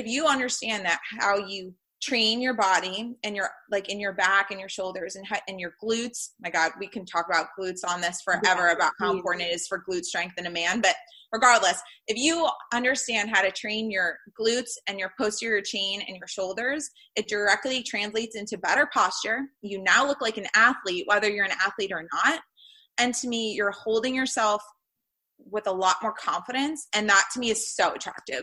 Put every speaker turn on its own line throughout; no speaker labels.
if you understand that how you train your body and your like in your back and your shoulders and and your glutes my god we can talk about glutes on this forever yeah, about how important it is for glute strength in a man but regardless if you understand how to train your glutes and your posterior chain and your shoulders it directly translates into better posture. You now look like an athlete whether you're an athlete or not. And to me you're holding yourself with a lot more confidence and that to me is so attractive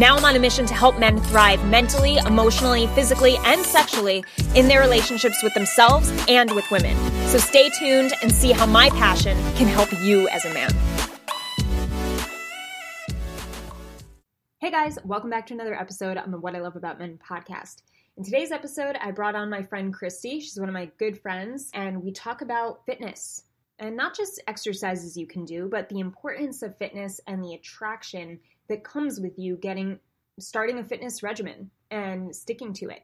Now I'm on a mission to help men thrive mentally, emotionally, physically, and sexually in their relationships with themselves and with women. So stay tuned and see how my passion can help you as a man. Hey guys, welcome back to another episode on the What I Love About Men podcast. In today's episode, I brought on my friend Christie. She's one of my good friends, and we talk about fitness and not just exercises you can do, but the importance of fitness and the attraction that comes with you getting starting a fitness regimen and sticking to it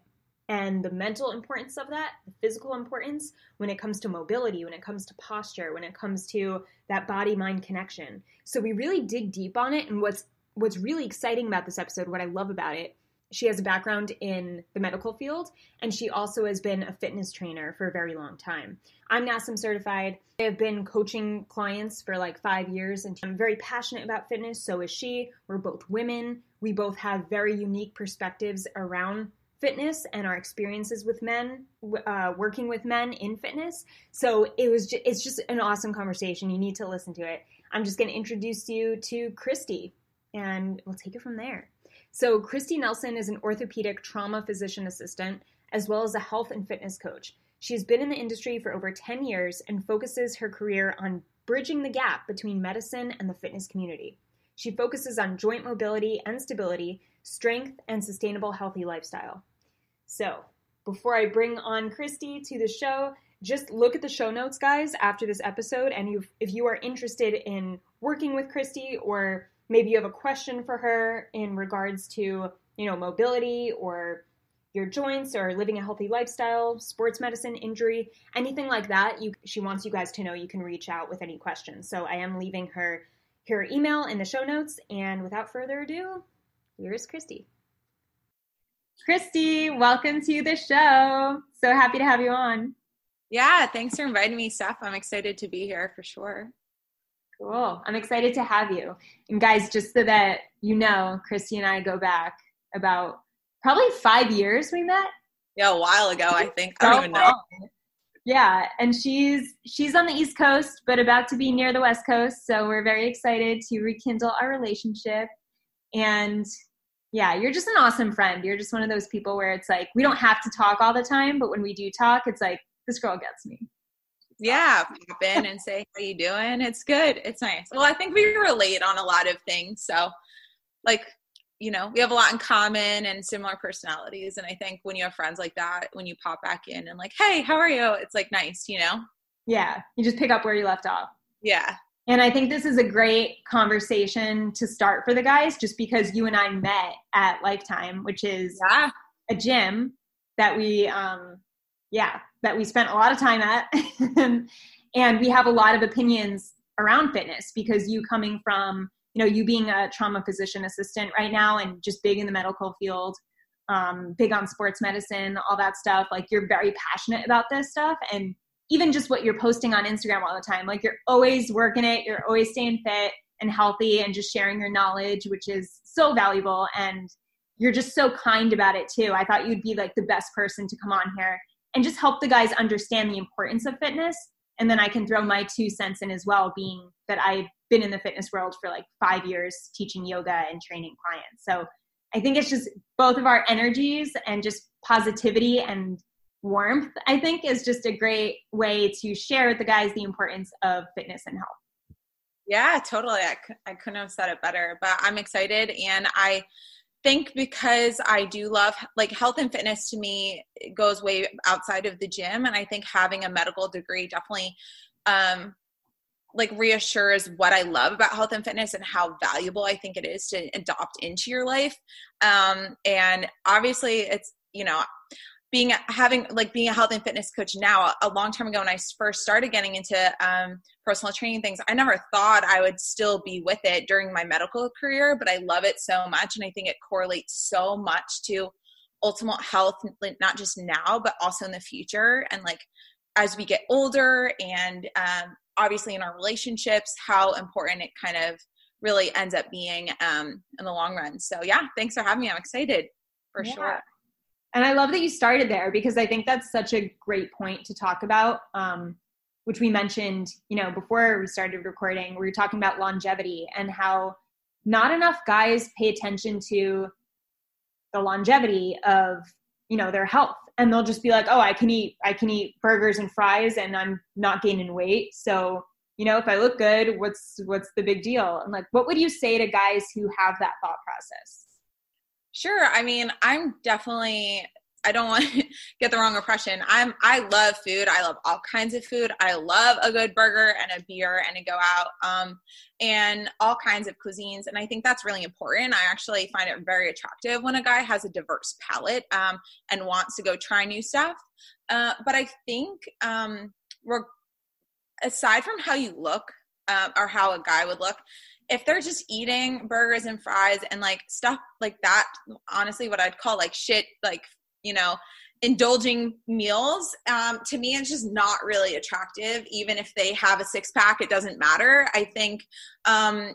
and the mental importance of that, the physical importance when it comes to mobility, when it comes to posture, when it comes to that body mind connection. So we really dig deep on it and what's what's really exciting about this episode, what I love about it she has a background in the medical field and she also has been a fitness trainer for a very long time. I'm NASM certified. I have been coaching clients for like five years and I'm very passionate about fitness. So is she. We're both women. We both have very unique perspectives around fitness and our experiences with men, uh, working with men in fitness. So it was just, it's just an awesome conversation. You need to listen to it. I'm just going to introduce you to Christie and we'll take it from there. So, Christie Nelson is an orthopedic trauma physician assistant as well as a health and fitness coach. She's been in the industry for over 10 years and focuses her career on bridging the gap between medicine and the fitness community. She focuses on joint mobility and stability, strength, and sustainable healthy lifestyle. So, before I bring on Christie to the show, just look at the show notes, guys, after this episode. And if you are interested in working with Christie or maybe you have a question for her in regards to you know mobility or your joints or living a healthy lifestyle sports medicine injury anything like that you she wants you guys to know you can reach out with any questions. So i am leaving her her email in the show notes. And without further ado here's christie. Christie welcome to the show. So happy to have you on.
Yeah thanks for inviting me steph. I'm excited to be here for sure
Cool. I'm excited to have you. And guys, just so that you know, Christie and I go back about probably five years we met.
Yeah, a while ago, I think. I don't even know.
Yeah, and she's she's on the East Coast, but about to be near the West Coast. So we're very excited to rekindle our relationship. And yeah, you're just an awesome friend. You're just one of those people where it's like we don't have to talk all the time, but when we do talk, it's like this girl gets me
yeah pop in and say how you doing? It's good. It's nice. Well i think we relate on a lot of things so like you know we have a lot in common and similar personalities and i think when you have friends like that when you pop back in and like hey how are you? It's like nice you know?
Yeah you just pick up where you left off.
Yeah.
And i think this is a great conversation to start for the guys just because you and i met at lifetime which is
yeah.
a gym that we um yeah that we spent a lot of time at. And we have a lot of opinions around fitness because you coming from you know you being a trauma physician assistant right now and just big in the medical field um, big on sports medicine all that stuff like you're very passionate about this stuff. And even just what you're posting on instagram all the time like you're always working it you're always staying fit and healthy and just sharing your knowledge which is so valuable. And you're just so kind about it too. I thought you'd be like the best person to come on here and just help the guys understand the importance of fitness. And then I can throw my two cents in as well, being that I've been in the fitness world for like five years teaching yoga and training clients. So I think it's just both of our energies and just positivity and warmth, I think, is just a great way to share with the guys the importance of fitness and health.
Yeah, totally. I, I couldn't have said it better, but I'm excited and I think because I do love like health and fitness to me it goes way outside of the gym and I think having a medical degree definitely um like reassures what I love about health and fitness and how valuable I think it is to adopt into your life. Um and obviously it's you know being having like being a health and fitness coach now a long time ago when i first started getting into um, personal training things i never thought i would still be with it during my medical career but i love it so much and i think it correlates so much to ultimate health not just now but also in the future and like as we get older and um, obviously in our relationships how important it kind of really ends up being um, in the long run. So yeah thanks for having me. I'm excited for yeah. sure
and I love that you started there because I think that's such a great point to talk about, um, which we mentioned, you know, before we started recording. We were talking about longevity and how not enough guys pay attention to the longevity of, you know, their health. And they'll just be like, oh, I can eat, I can eat burgers and fries and I'm not gaining weight. So, you know, if I look good, what's what's the big deal? And like, what would you say to guys who have that thought process?
Sure. I mean, I'm definitely I don't want to get the wrong impression. I'm I love food. I love all kinds of food. I love a good burger and a beer and a go out um, and all kinds of cuisines. And I think that's really important. I actually find it very attractive when a guy has a diverse palate um, and wants to go try new stuff. Uh, but I think um, aside from how you look uh, or how a guy would look, if they're just eating burgers and fries and like stuff like that, honestly, what I'd call like shit, like, you know, indulging meals, um, to me, it's just not really attractive. Even if they have a six pack, it doesn't matter. I think um,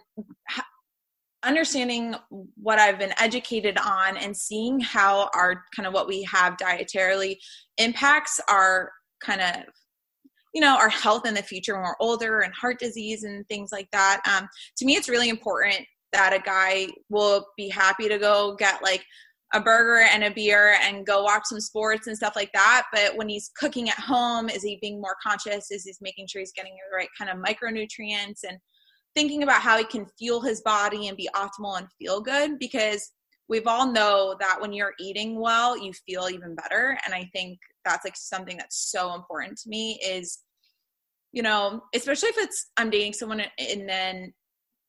understanding what I've been educated on and seeing how our kind of what we have dietarily impacts our kind of you know our health in the future when we're older and heart disease and things like that um, to me it's really important that a guy will be happy to go get like a burger and a beer and go watch some sports and stuff like that. But when he's cooking at home is he being more conscious? Is he making sure he's getting the right kind of micronutrients and thinking about how he can fuel his body and be optimal and feel good? Because we've all know that when you're eating well you feel even better. And i think that's like something that's so important to me is you know especially if it's i'm dating someone and then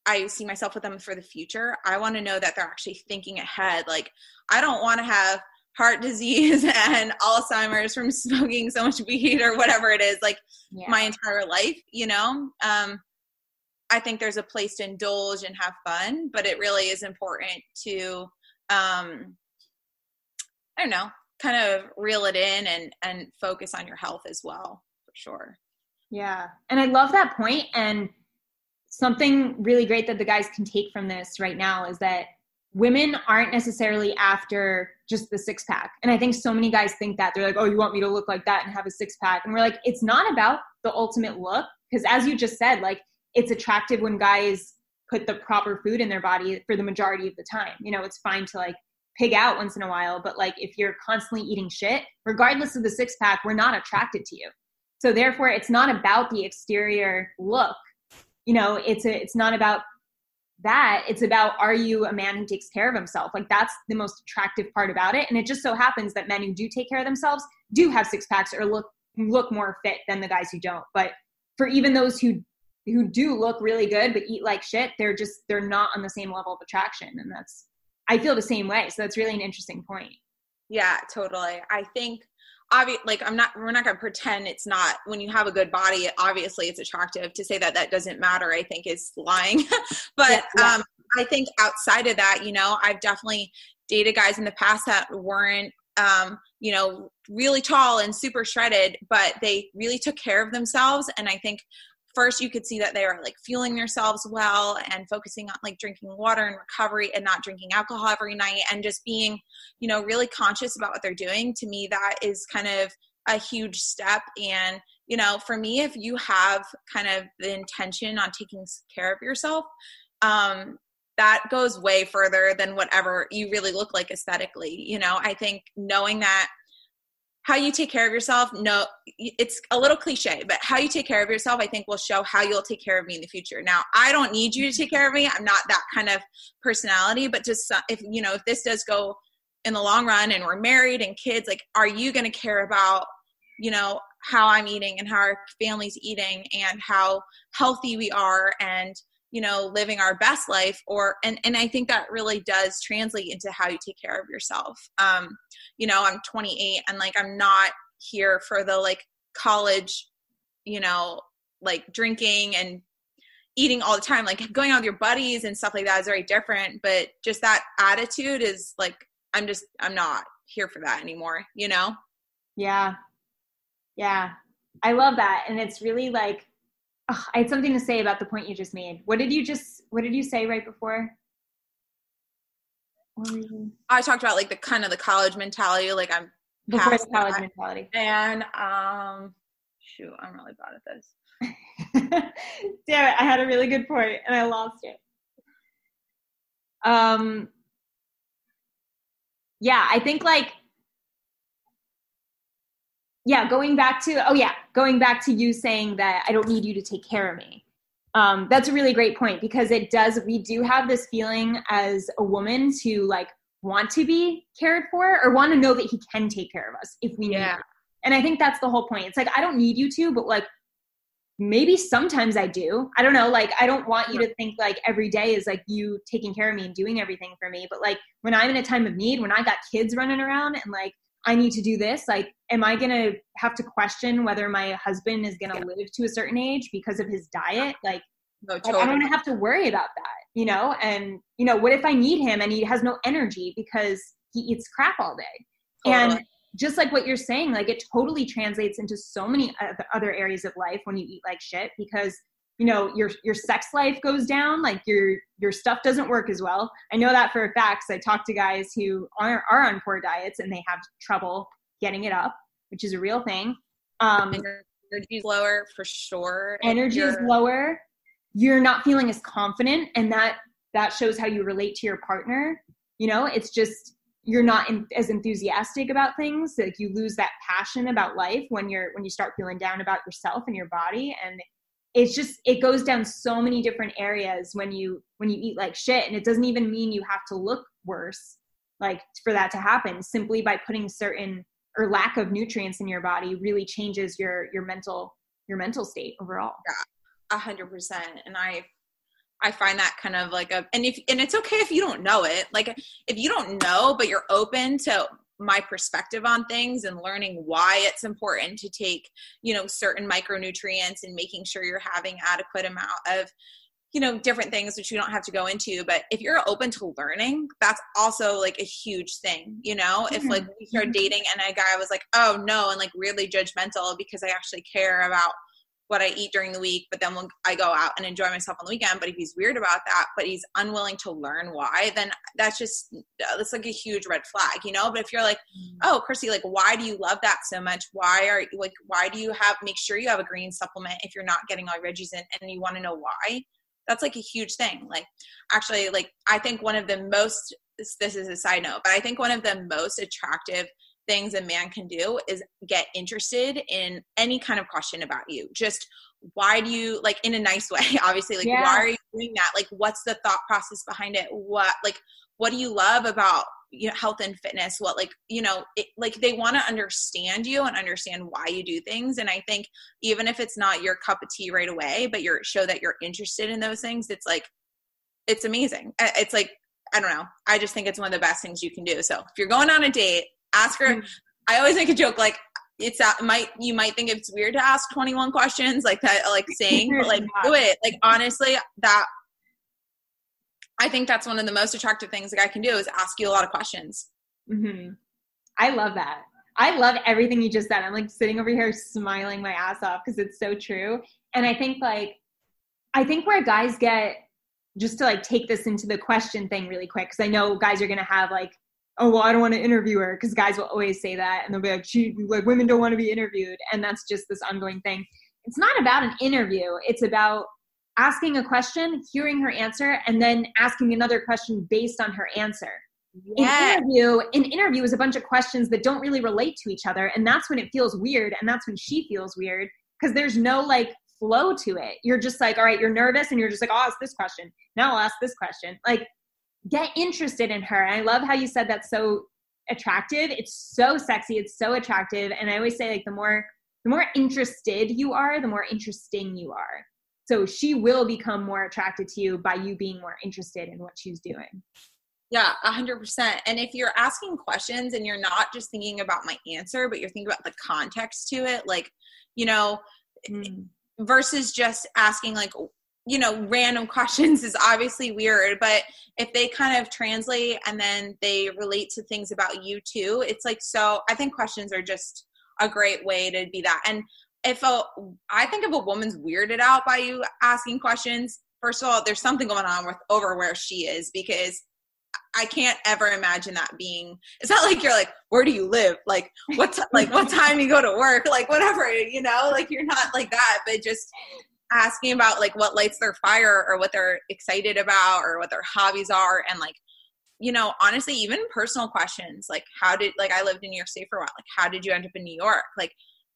i see myself with them for the future i want to know that they're actually thinking ahead like i don't want to have heart disease and alzheimer's from smoking so much weed or whatever it is like yeah. my entire life you know um i think there's a place to indulge and have fun but it really is important to um i don't know kind of reel it in and and focus on your health as well for sure.
Yeah. And i love that point and something really great that the guys can take from this right now is that women aren't necessarily after just the six pack and i think so many guys think that. They're like oh you want me to look like that and have a six pack and we're like it's not about the ultimate look because as you just said like it's attractive when guys put the proper food in their body for the majority of the time. You know it's fine to like pig out once in a while, but like if you're constantly eating shit, regardless of the six pack, we're not attracted to you. So therefore, it's not about the exterior look. You know, it's a, it's not about that. It's about are you a man who takes care of himself? Like that's the most attractive part about it. And it just so happens that men who do take care of themselves do have six packs or look look more fit than the guys who don't. But for even those who who do look really good but eat like shit, they're just they're not on the same level of attraction, and that's I feel the same way. So that's really an interesting point.
Yeah, totally. I think obviously like i'm not we're not going to pretend it's not when you have a good body obviously it's attractive to say that that doesn't matter i think is lying but yeah, yeah. um i think outside of that you know i've definitely dated guys in the past that weren't um you know really tall and super shredded but they really took care of themselves and i think first you could see that they are like fueling themselves well and focusing on like drinking water and recovery and not drinking alcohol every night and just being you know really conscious about what they're doing to me that is kind of a huge step. And you know for me if you have kind of the intention on taking care of yourself um that goes way further than whatever you really look like aesthetically you know? I think knowing that how you take care of yourself no it's a little cliche but how you take care of yourself i think will show how you'll take care of me in the future. Now i don't need you to take care of me. I'm not that kind of personality but just if you know if this does go in the long run and we're married and kids like are you going to care about you know how i'm eating and how our family's eating and how healthy we are and you know living our best life or and and i think that really does translate into how you take care of yourself. Um you know i'm 28 and like i'm not here for the like college you know like drinking and eating all the time. Like going out with your buddies and stuff like that is very different but just that attitude is like i'm just i'm not here for that anymore you know?
Yeah. Yeah. I love that. And it's really like oh, I had something to say about the point you just made. What did you just what did you say right before?
I talked about like the kind of the college mentality, like I'm
before the college mentality.
And um shoot, I'm really bad at this.
Damn it, I had a really good point and I lost it. Um yeah, I think like yeah, going back to oh yeah, going back to you saying that I don't need you to take care of me. Um, that's a really great point because it does. We do have this feeling as a woman to like want to be cared for or want to know that he can take care of us if we need. Yeah. And I think that's the whole point. It's like I don't need you to, but like maybe sometimes I do. I don't know. Like I don't want you to think like every day is like you taking care of me and doing everything for me. But like when I'm in a time of need, when I got kids running around and like I need to do this. Like, am I going to have to question whether my husband is going to yeah. live to a certain age because of his diet? Like, no, totally. I don't have to worry about that, you know? And, you know, what if I need him and he has no energy because he eats crap all day? Totally. And just like what you're saying, like it totally translates into so many other areas of life when you eat like shit because you know your your sex life goes down like your your stuff doesn't work as well. I know that for a fact i talk to guys who are, are on poor diets and they have trouble getting it up which is a real thing. Um
energy's lower for sure.
Energy is lower you're not feeling as confident and that that shows how you relate to your partner. You know it's just you're not in, as enthusiastic about things. Like you lose that passion about life when you're when you start feeling down about yourself and your body and it's just it goes down so many different areas when you when you eat like shit. And it doesn't even mean you have to look worse like for that to happen. Simply by putting certain or lack of nutrients in your body really changes your your mental your mental state overall.
Yeah a hundred percent. And i i find that kind of like a and if and it's okay if you don't know it. Like if you don't know but you're open to my perspective on things and learning why it's important to take you know certain micronutrients and making sure you're having adequate amount of you know different things which you don't have to go into. But if you're open to learning that's also like a huge thing you know? If like we start mm-hmm. dating and a guy was like oh no and like really judgmental because i actually care about what I eat during the week, but then when I go out and enjoy myself on the weekend. But if he's weird about that, but he's unwilling to learn why, then that's just that's like a huge red flag, you know. But if you're like, mm. oh, Chrissy, like, why do you love that so much? Why are like, why do you have make sure you have a green supplement if you're not getting all veggies in, and you want to know why? That's like a huge thing. Like, actually, like I think one of the most this is a side note, but I think one of the most attractive things a man can do is get interested in any kind of question about you. Just why do you like in a nice way, obviously, like yeah. why are you doing that? Like what's the thought process behind it? What like what do you love about you know, health and fitness? What like, you know, it, like they want to understand you and understand why you do things. And I think even if it's not your cup of tea right away, but you're show that you're interested in those things, it's like it's amazing. It's like I don't know. I just think it's one of the best things you can do. So if you're going on a date, ask her. Mm. I always make a joke like it's that might you might think it's weird to ask 21 questions like that like saying but like do it like honestly that I think that's one of the most attractive things a guy can do is ask you a lot of questions.
Mm-hmm. I love that. I love everything you just said. I'm like sitting over here smiling my ass off because it's so true. And I think like I think where guys get just to like take this into the question thing really quick because I know guys are gonna have like oh well i don't want to interview her because guys will always say that and they'll be like she like women don't want to be interviewed and that's just this ongoing thing it's not about an interview it's about asking a question hearing her answer and then asking another question based on her answer yeah. An interview, an interview is a bunch of questions that don't really relate to each other, and that's when it feels weird, and that's when she feels weird because there's no like flow to it. You're just like, all right, you're nervous, and you're just like, oh, I'll ask this question. Now I'll ask this question. Like, get interested in her. And I love how you said that's so attractive. It's so sexy. It's so attractive. And I always say like the more the more interested you are, the more interesting you are. So she will become more attracted to you by you being more interested in what she's doing.
Yeah, a hundred percent. And if you're asking questions and you're not just thinking about my answer, but you're thinking about the context to it, like, you know, mm. versus just asking like you know random questions is obviously weird but if they kind of translate and then they relate to things about you too it's like so i think questions are just a great way to be that and if a i think if a woman's weirded out by you asking questions first of all there's something going on with over where she is because I can't ever imagine that being. It's not like you're like, where do you live? Like what, t- like what time you go to work? Like whatever, you know. Like you're not like that, but just asking about like what lights their fire or what they're excited about or what their hobbies are. And like you know honestly even personal questions like how did like i lived in new york state for a while. Like how did you end up in new york? Like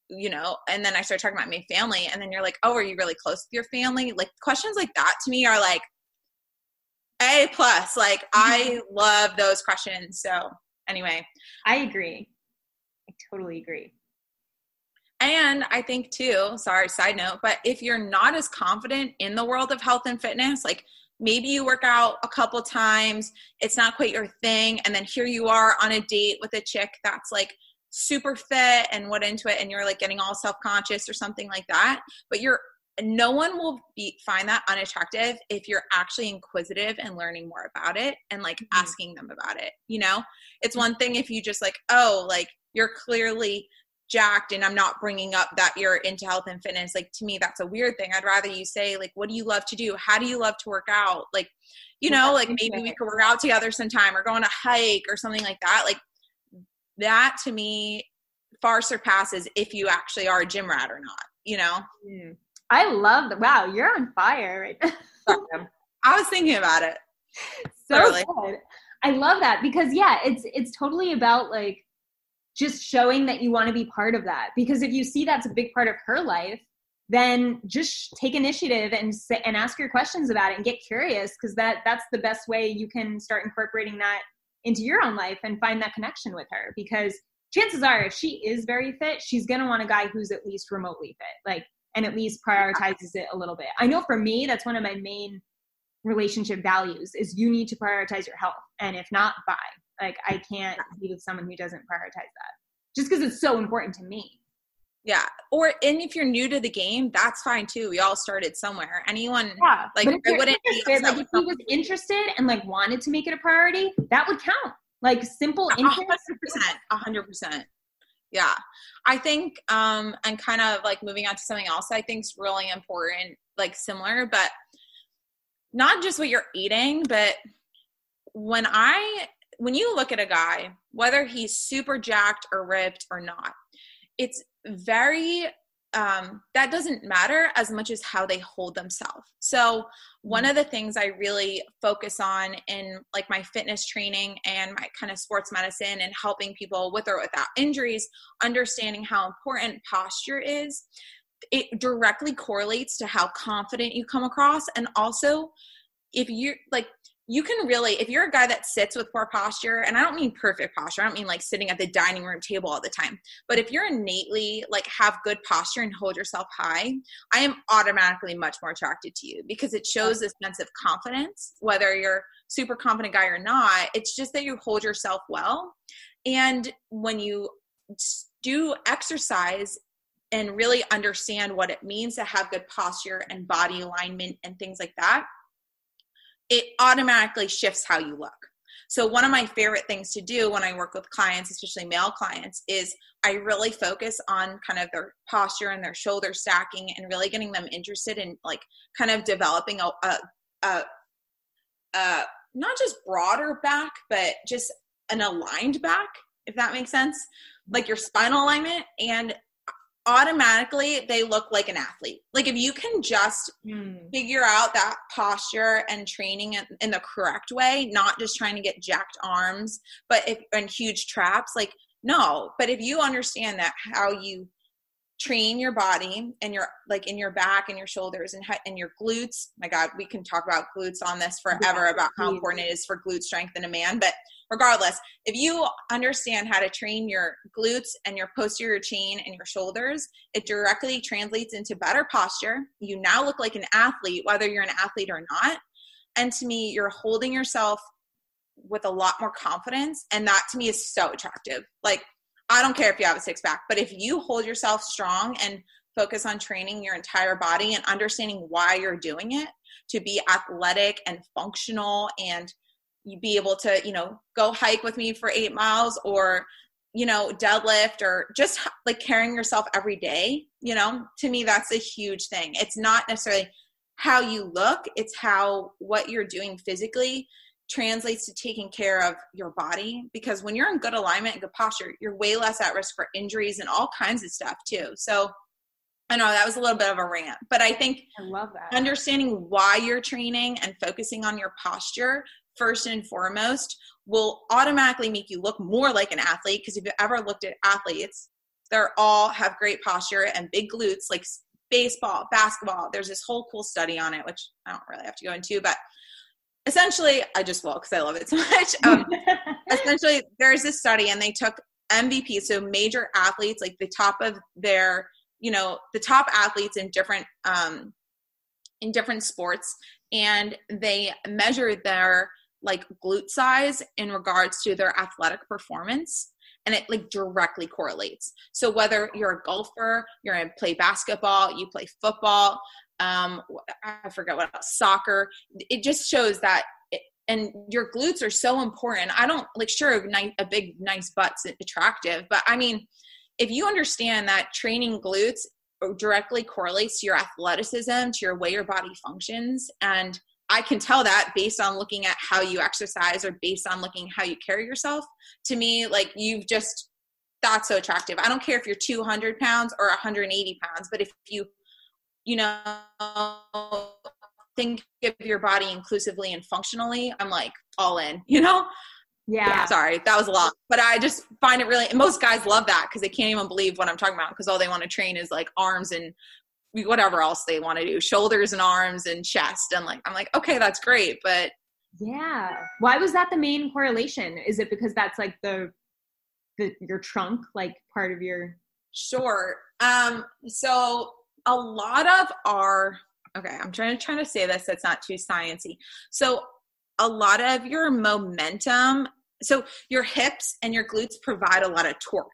you know and then i started talking about my family and then you're like oh are you really close with your family? Like questions like that to me are like a plus. Like i love those questions. So anyway.
I agree. I totally agree
and I think too, sorry, side note, but if you're not as confident in the world of health and fitness, like maybe you work out a couple times, it's not quite your thing, and then here you are on a date with a chick that's like super fit and what into it, and you're like getting all self conscious or something like that. But you're no one will be find that unattractive if you're actually inquisitive and learning more about it and like mm-hmm. asking them about it you know it's one thing if you just like oh like you're clearly jacked and I'm not bringing up that you're into health and fitness, like to me, that's a weird thing. I'd rather you say, like, what do you love to do? How do you love to work out? Like, you know, like maybe we could work out together sometime or go on a hike or something like that. Like, that to me far surpasses if you actually are a gym rat or not, you know?
Mm. I love that. Wow, you're on fire right now.
I was thinking about it.
So good. I love that because yeah, it's it's totally about like just showing that you want to be part of that. Because if you see that's a big part of her life then just take initiative and and ask your questions about it and get curious because that that's the best way you can start incorporating that into your own life and find that connection with her. Because chances are if she is very fit she's going to want a guy who's at least remotely fit like and at least prioritizes it a little bit. I know for me that's one of my main relationship values is you need to prioritize your health and if not bye like I can't be with someone who doesn't prioritize that just because it's so important to me.
Yeah. Or and if you're new to the game, that's fine too. We all started somewhere. Anyone
yeah. like I wouldn't like if he was interested and like wanted to make it a priority, that would count. Like simple interest.
Hundred percent. Yeah. I think um and kind of like moving on to something else I think is really important, like similar, but not just what you're eating, but when I when you look at a guy, whether he's super jacked or ripped or not, it's very um, that doesn't matter as much as how they hold themselves. So one mm-hmm. of the things I really focus on in like my fitness training and my kind of sports medicine and helping people with or without injuries, understanding how important posture is, it directly correlates to how confident you come across and also if you're like you can really if you're a guy that sits with poor posture and i don't mean perfect posture i don't mean like sitting at the dining room table all the time but if you're innately like have good posture and hold yourself high i am automatically much more attracted to you because it shows a sense of confidence whether you're super confident guy or not. It's just that you hold yourself well. And when you do exercise and really understand what it means to have good posture and body alignment and things like that it automatically shifts how you look. So, one of my favorite things to do when I work with clients, especially male clients, is I really focus on kind of their posture and their shoulder stacking and really getting them interested in like kind of developing a, a, a, a not just broader back, but just an aligned back, if that makes sense, like your spinal alignment. And automatically they look like an athlete. Like if you can just mm. figure out that posture and training in, in, the correct way, not just trying to get jacked arms, but if and huge traps, like no. But if you understand that how you train your body and your like in your back and your shoulders and and your glutes. My God, we can talk about glutes on this forever yeah, about how important it is for glute strength in a man. But regardless, if you understand how to train your glutes and your posterior chain and your shoulders, it directly translates into better posture. You now look like an athlete, whether you're an athlete or not. And to me, you're holding yourself with a lot more confidence. And that to me is so attractive. Like I don't care if you have a six pack, but if you hold yourself strong and focus on training your entire body and understanding why you're doing it to be athletic and functional and you be able to, you know, go hike with me for 8 miles or you know, deadlift or just like carrying yourself every day, you know, to me that's a huge thing. It's not necessarily how you look, it's how what you're doing physically translates to taking care of your body because when you're in good alignment and good posture, you're way less at risk for injuries and all kinds of stuff too. So I know that was a little bit of a rant, but I think
I love that.
Understanding why you're training and focusing on your posture first and foremost will automatically make you look more like an athlete because if you've ever looked at athletes, they're all have great posture and big glutes like baseball, basketball. There's this whole cool study on it, which I don't really have to go into, but essentially, I just will because I love it so much. Um, essentially, there's this study, and they took MVP, so major athletes, like the top of their, you know, the top athletes in different um, in different sports, and they measured their like glute size in regards to their athletic performance and it like directly correlates so whether you're a golfer you're gonna play basketball you play football um, I forget what else, soccer. It just shows that, it, and your glutes are so important. I don't like sure a big nice butt's attractive, but I mean, if you understand that training glutes directly correlates to your athleticism, to your way your body functions, and I can tell that based on looking at how you exercise or based on looking how you carry yourself. To me, like you've just that's so attractive. I don't care if you're 200 pounds or 180 pounds, but if you you know, think of your body inclusively and functionally, I'm like all in, you know?
Yeah. yeah.
Sorry, that was a lot. But I just find it really, most guys love that because they can't even believe what I'm talking about because all they want to train is like arms and whatever else they want to do, shoulders and arms and chest. And like, I'm like, okay, that's great. But
yeah. Why was that the main correlation? Is it because that's like the, the your trunk, like part of your.
Sure. Um, so a lot of our okay i'm trying to trying to say this that's not too sciency so a lot of your momentum so your hips and your glutes provide a lot of torque.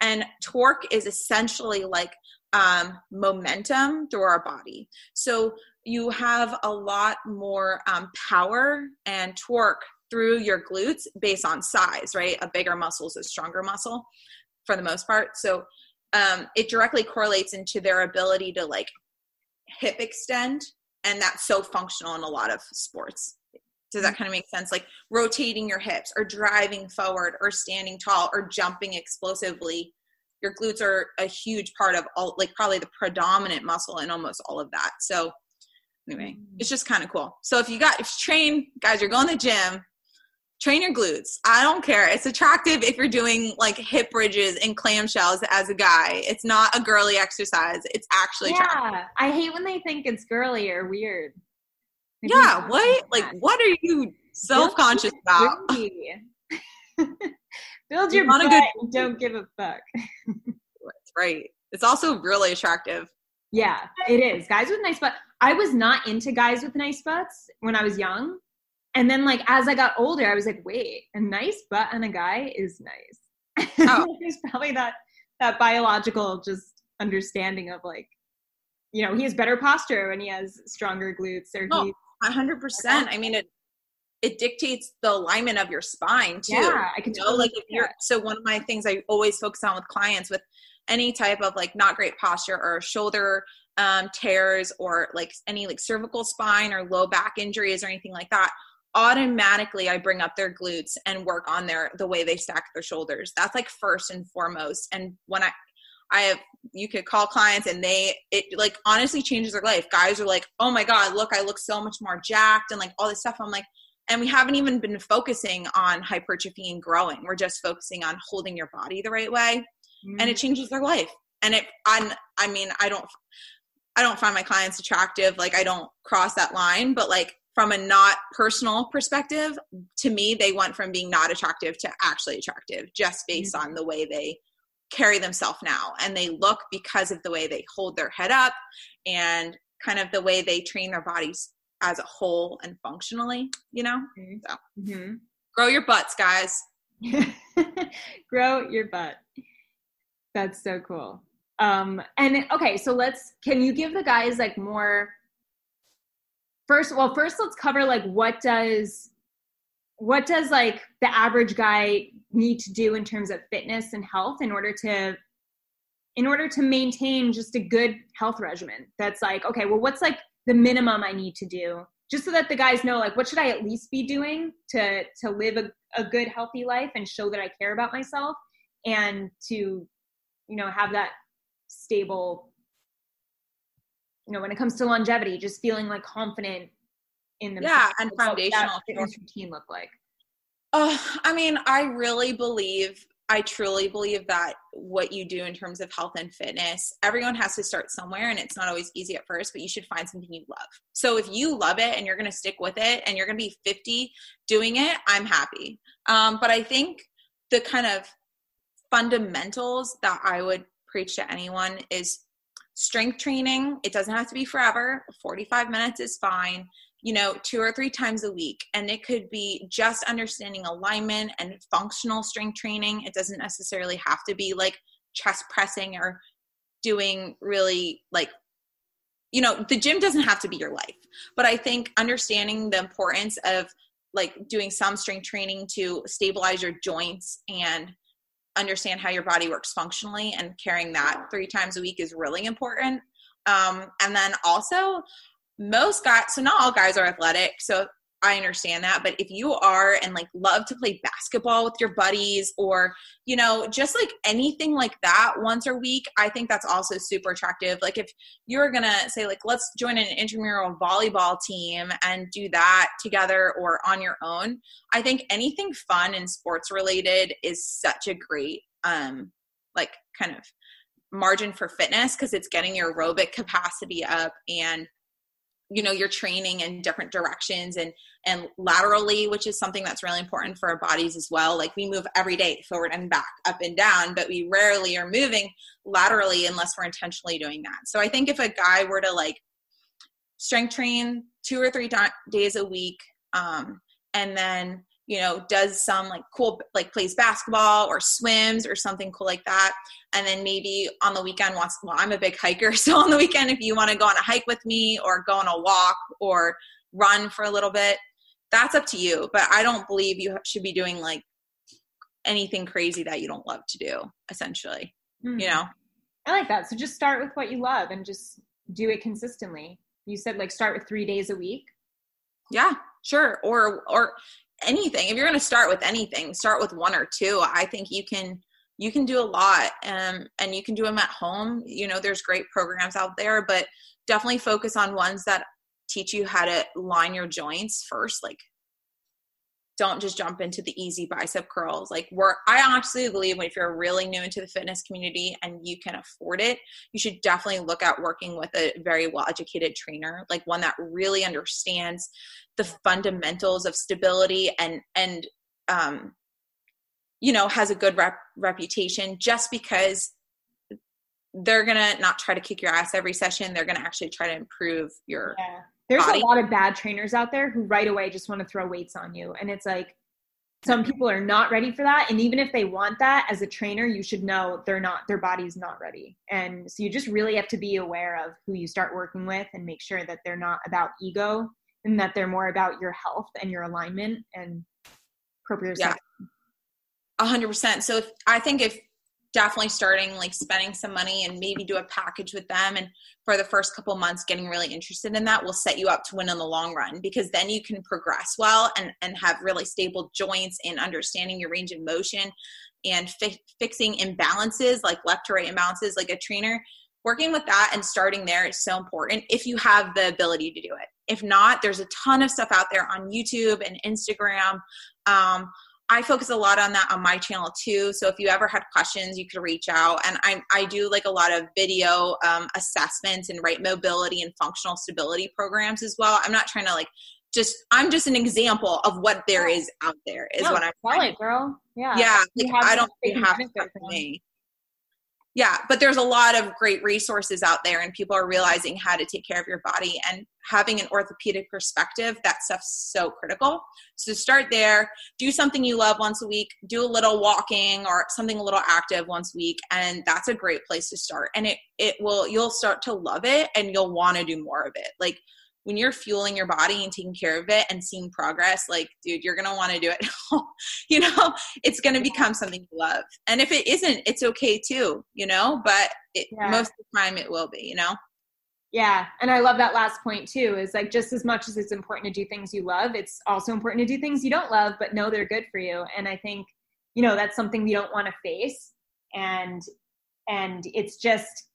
And torque is essentially like um, momentum through our body. So you have a lot more um, power and torque through your glutes based on size right? A bigger muscle is a stronger muscle for the most part. So um, it directly correlates into their ability to like hip extend and that's so functional in a lot of sports. Does that mm-hmm. kind of make sense? Like rotating your hips or driving forward or standing tall or jumping explosively. Your glutes are a huge part of all like probably the predominant muscle in almost all of that. So anyway it's just kind of cool. So if you got if you train guys you're going to the gym train your glutes. I don't care. It's attractive if you're doing like hip bridges and clamshells as a guy. It's not a girly exercise. It's actually
yeah.
Attractive.
I hate when they think it's girly or weird.
yeah. What? Like, what are you self conscious about?
Build your butt good- and don't give a fuck.
That's right. It's also really attractive.
Yeah, it is. Guys with nice butts. I was not into guys with nice butts when I was young and then like as I got older, I was like, wait, a nice butt on a guy is nice. Oh. There's probably that that biological just understanding of like, you know, he has better posture when he has stronger glutes or
oh, hundred percent. I mean it it dictates the alignment of your spine too. Yeah, I can you know, totally like if you're so one of my things I always focus on with clients with any type of like not great posture or shoulder um, tears or like any like cervical spine or low back injuries or anything like that automatically I bring up their glutes and work on their the way they stack their shoulders. That's like first and foremost. And when I I have you could call clients and they it like honestly changes their life. Guys are like, "Oh my god, look, I look so much more jacked and like all this stuff." I'm like, and we haven't even been focusing on hypertrophy and growing. We're just focusing on holding your body the right way, mm-hmm. and it changes their life. And it, I, I mean, I don't, I don't find my clients attractive. Like I don't cross that line, but like from a not personal perspective, to me, they went from being not attractive to actually attractive just based mm-hmm. on the way they carry themselves now and they look because of the way they hold their head up and kind of the way they train their bodies as a whole and functionally you know mm-hmm. so mm-hmm. grow your butts guys
grow your butt that's so cool um and okay so let's can you give the guys like more first well first let's cover like what does what does like the average guy need to do in terms of fitness and health in order to in order to maintain just a good health regimen that's like okay well what's like the minimum i need to do? Just so that the guys know like what should i at least be doing to to live a, a good healthy life and show that i care about myself and to you know have that stable you know when it comes to longevity just feeling like confident in the
yeah and foundational.
fitness routine look like.
Uh, i mean i really believe i truly believe that what you do in terms of health and fitness everyone has to start somewhere and it's not always easy at first but you should find something you love. So if you love it and you're going to stick with it and you're going to be 50 doing it i'm happy. Um, but i think the kind of fundamentals that i would preach to anyone is strength training it doesn't have to be forever 45 minutes is fine you know, two or three times a week. And it could be just understanding alignment and functional strength training. It doesn't necessarily have to be like chest pressing or doing really like, you know, the gym doesn't have to be your life. But I think understanding the importance of like doing some strength training to stabilize your joints and understand how your body works functionally and carrying that three times a week is really important. Um, and then also, most guys so not all guys are athletic so I understand that. But if you are and like love to play basketball with your buddies or, you know, just like anything like that once a week, I think that's also super attractive. Like if you're going to say, like, let's join an intramural volleyball team and do that together or on your own, I think anything fun and sports related is such a great, um, like kind of margin for fitness because it's getting your aerobic capacity up and you know you're training in different directions and and laterally which is something that's really important for our bodies as well. Like we move every day forward and back up and down but we rarely are moving laterally unless we're intentionally doing that. So i think if a guy were to like strength train two or three days a week um, and then you know does some like cool like plays basketball or swims or something cool like that. And then maybe on the weekend wants well i'm a big hiker so on the weekend if you want to go on a hike with me or go on a walk or run for a little bit that's up to you. But i don't believe you should be doing like anything crazy that you don't love to do essentially mm-hmm. you know?
I like that. So just start with what you love and just do it consistently. You said like start with three days a week?
Yeah. Sure. Or or anything. If you're going to start with anything start with one or two. I think you can you can do a lot um, and you can do them at home. You know there's great programs out there but definitely focus on ones that teach you how to line your joints first like don't just jump into the easy bicep curls. Like work i honestly believe if you're really new into the fitness community and you can afford it you should definitely look at working with a very well educated trainer like one that really understands the fundamentals of stability and and um you know has a good rep- reputation just because they're gonna not try to kick your ass every session they're gonna actually try to improve your
yeah there's body. a lot of bad trainers out there who right away just want to throw weights on you. And it's like some people are not ready for that. And even if they want that as a trainer, you should know they're not, their body's not ready. And so you just really have to be aware of who you start working with and make sure that they're not about ego and that they're more about your health and your alignment and proprioception. Yeah.
A hundred percent. So if, I think if definitely starting like spending some money and maybe do a package with them. And for the first couple months getting really interested in that will set you up to win in the long run because then you can progress well and and have really stable joints and understanding your range of motion and fi- fixing imbalances like left to right imbalances like a trainer. Working with that and starting there is so important if you have the ability to do it. If not there's a ton of stuff out there on youtube and instagram um, I focus a lot on that on my channel too. So if you ever had questions, you could reach out. And I, I do like a lot of video um, assessments and right mobility and functional stability programs as well. I'm not trying to like just I'm just an example of what there is out there is no, what I'm
trying. It, girl. Yeah.
Yeah. Like, I don't have to for me yeah but there's a lot of great resources out there and people are realizing how to take care of your body and having an orthopedic perspective that stuff's so critical. So start there do something you love once a week do a little walking or something a little active once a week and that's a great place to start. And it it will you'll start to love it and you'll want to do more of it. Like when you're fueling your body and taking care of it and seeing progress, like, dude, you're going to want to do it. you know, it's going to become something you love. And if it isn't, it's okay too, you know, but it, yeah. most of the time it will be, you know?
Yeah. And I love that last point too is like just as much as it's important to do things you love, it's also important to do things you don't love, but know they're good for you. And I think, you know, that's something we don't want to face. And, and it's just,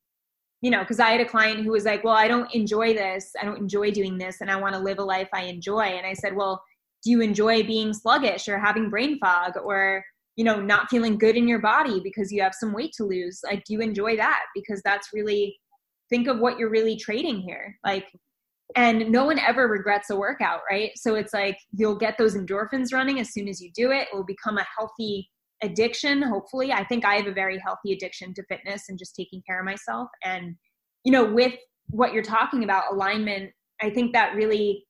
you know, because I had a client who was like, Well, I don't enjoy this. I don't enjoy doing this, and I want to live a life I enjoy. And I said, Well, do you enjoy being sluggish or having brain fog or, you know, not feeling good in your body because you have some weight to lose? Like, do you enjoy that? Because that's really, think of what you're really trading here. Like, and no one ever regrets a workout, right? So it's like you'll get those endorphins running as soon as you do it. It will become a healthy addiction hopefully. I think i have a very healthy addiction to fitness and just taking care of myself. And you know with what you're talking about alignment i think that really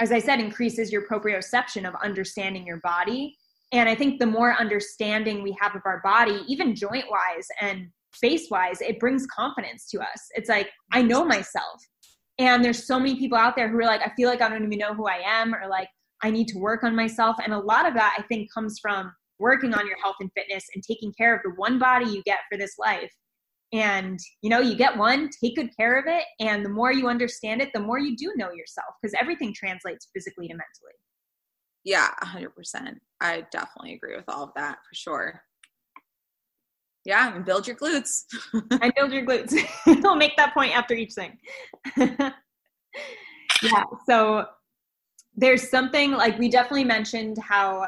as i said increases your proprioception of understanding your body. And i think the more understanding we have of our body even joint wise and space wise it brings confidence to us. It's like i know myself. And there's so many people out there who are like i feel like i don't even know who i am or like i need to work on myself. And a lot of that i think comes from working on your health and fitness and taking care of the one body you get for this life. And you know you get one take good care of it and the more you understand it the more you do know yourself because everything translates physically to mentally.
Yeah 100% i definitely agree with all of that for sure. Yeah and build your glutes.
And build your glutes. I'll make that point after each thing. Yeah so there's something like we definitely mentioned how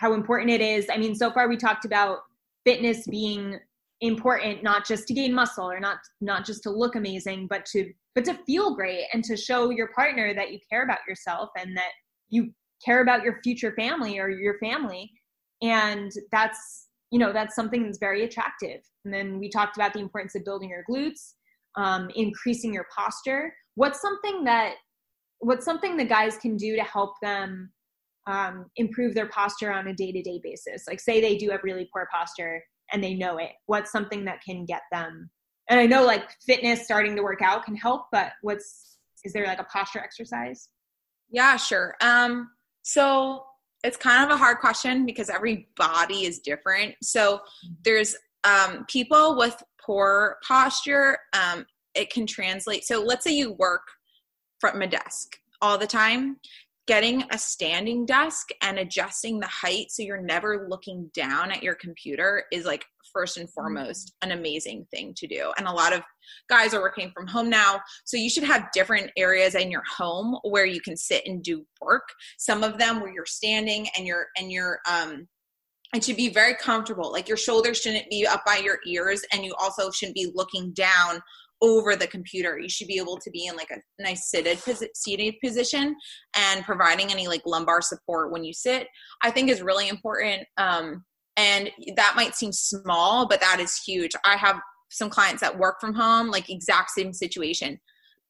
how important it is. I mean, so far we talked about fitness being important not just to gain muscle or not not just to look amazing, but to but to feel great and to show your partner that you care about yourself and that you care about your future family or your family. And that's you know that's something that's very attractive. And then we talked about the importance of building your glutes, um, increasing your posture. What's something that what's something the guys can do to help them um, improve their posture on a day to day basis? Like, say they do have really poor posture and they know it. What's something that can get them? And I know like fitness, starting to work out can help, but what's is there like a posture exercise?
Yeah, sure. Um, so it's kind of a hard question because every body is different. So there's um, people with poor posture. Um, it can translate. So let's say you work from a desk all the time getting a standing desk and adjusting the height so you're never looking down at your computer is like first and foremost an amazing thing to do. And a lot of guys are working from home now so you should have different areas in your home where you can sit and do work. Some of them where you're standing and you're and you're um it should be very comfortable. Like your shoulders shouldn't be up by your ears and you also shouldn't be looking down over the computer. You should be able to be in like a nice seated seated position and providing any like lumbar support when you sit. I think is really important. Um, and that might seem small, but that is huge. I have some clients that work from home, like exact same situation,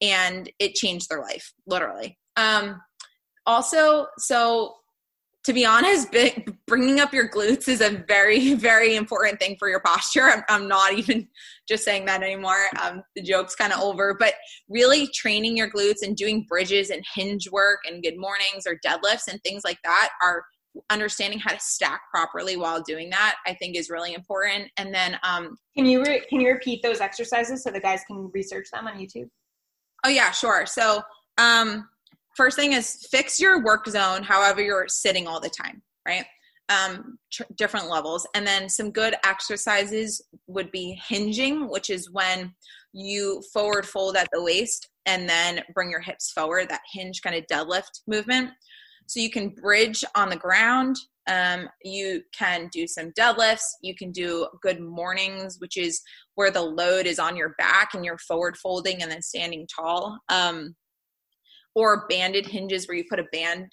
and it changed their life literally. Um, also, so to be honest, bringing up your glutes is a very, very important thing for your posture. I'm, I'm not even just saying that anymore. Um, the joke's kind of over, but really training your glutes and doing bridges and hinge work and good mornings or deadlifts and things like that are understanding how to stack properly while doing that i think is really important and then um,
can you re- can you repeat those exercises so the guys can research them on youtube
oh yeah sure so um, first thing is fix your work zone however you're sitting all the time right um, tr- different levels. And then some good exercises would be hinging, which is when you forward fold at the waist and then bring your hips forward, that hinge kind of deadlift movement. So you can bridge on the ground. Um, you can do some deadlifts. You can do good mornings, which is where the load is on your back and you're forward folding and then standing tall. Um, or banded hinges where you put a band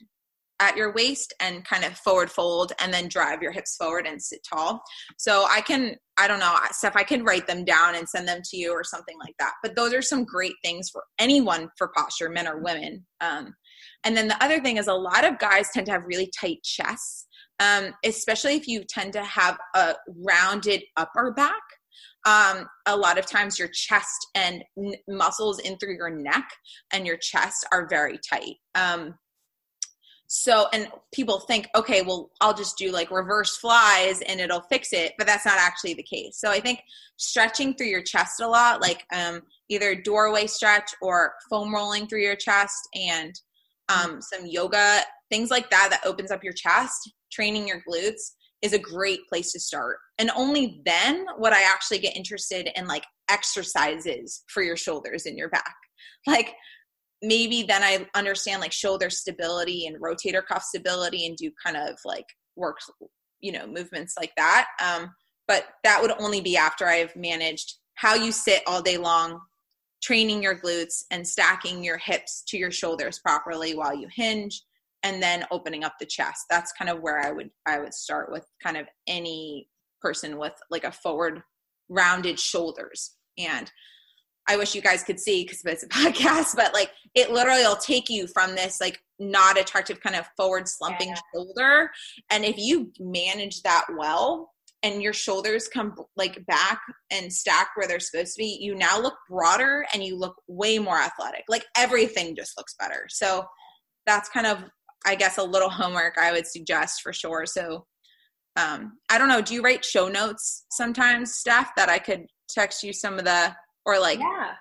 at your waist and kind of forward fold and then drive your hips forward and sit tall. So I can, I don't know, Steph, I can write them down and send them to you or something like that. But those are some great things for anyone for posture, men or women. Um, and then the other thing is a lot of guys tend to have really tight chests, um, especially if you tend to have a rounded upper back. Um, a lot of times your chest and n- muscles in through your neck and your chest are very tight. Um, so, and people think, okay, well, I'll just do like reverse flies and it'll fix it, but that's not actually the case. So, I think stretching through your chest a lot, like um, either doorway stretch or foam rolling through your chest and um, some yoga, things like that, that opens up your chest, training your glutes is a great place to start. And only then would I actually get interested in like exercises for your shoulders and your back. Like, maybe then I understand like shoulder stability and rotator cuff stability and do kind of like work, you know, movements like that. Um, but that would only be after I've managed how you sit all day long, training your glutes and stacking your hips to your shoulders properly while you hinge and then opening up the chest. That's kind of where I would I would start with kind of any person with like a forward rounded shoulders. And I wish you guys could see because it's a podcast, but like it literally will take you from this like not attractive kind of forward slumping yeah. shoulder. And if you manage that well and your shoulders come like back and stack where they're supposed to be, you now look broader and you look way more athletic. Like everything just looks better. So that's kind of, I guess, a little homework I would suggest for sure. So um, I don't know. Do you write show notes sometimes, Steph, that I could text you some of the or like
yeah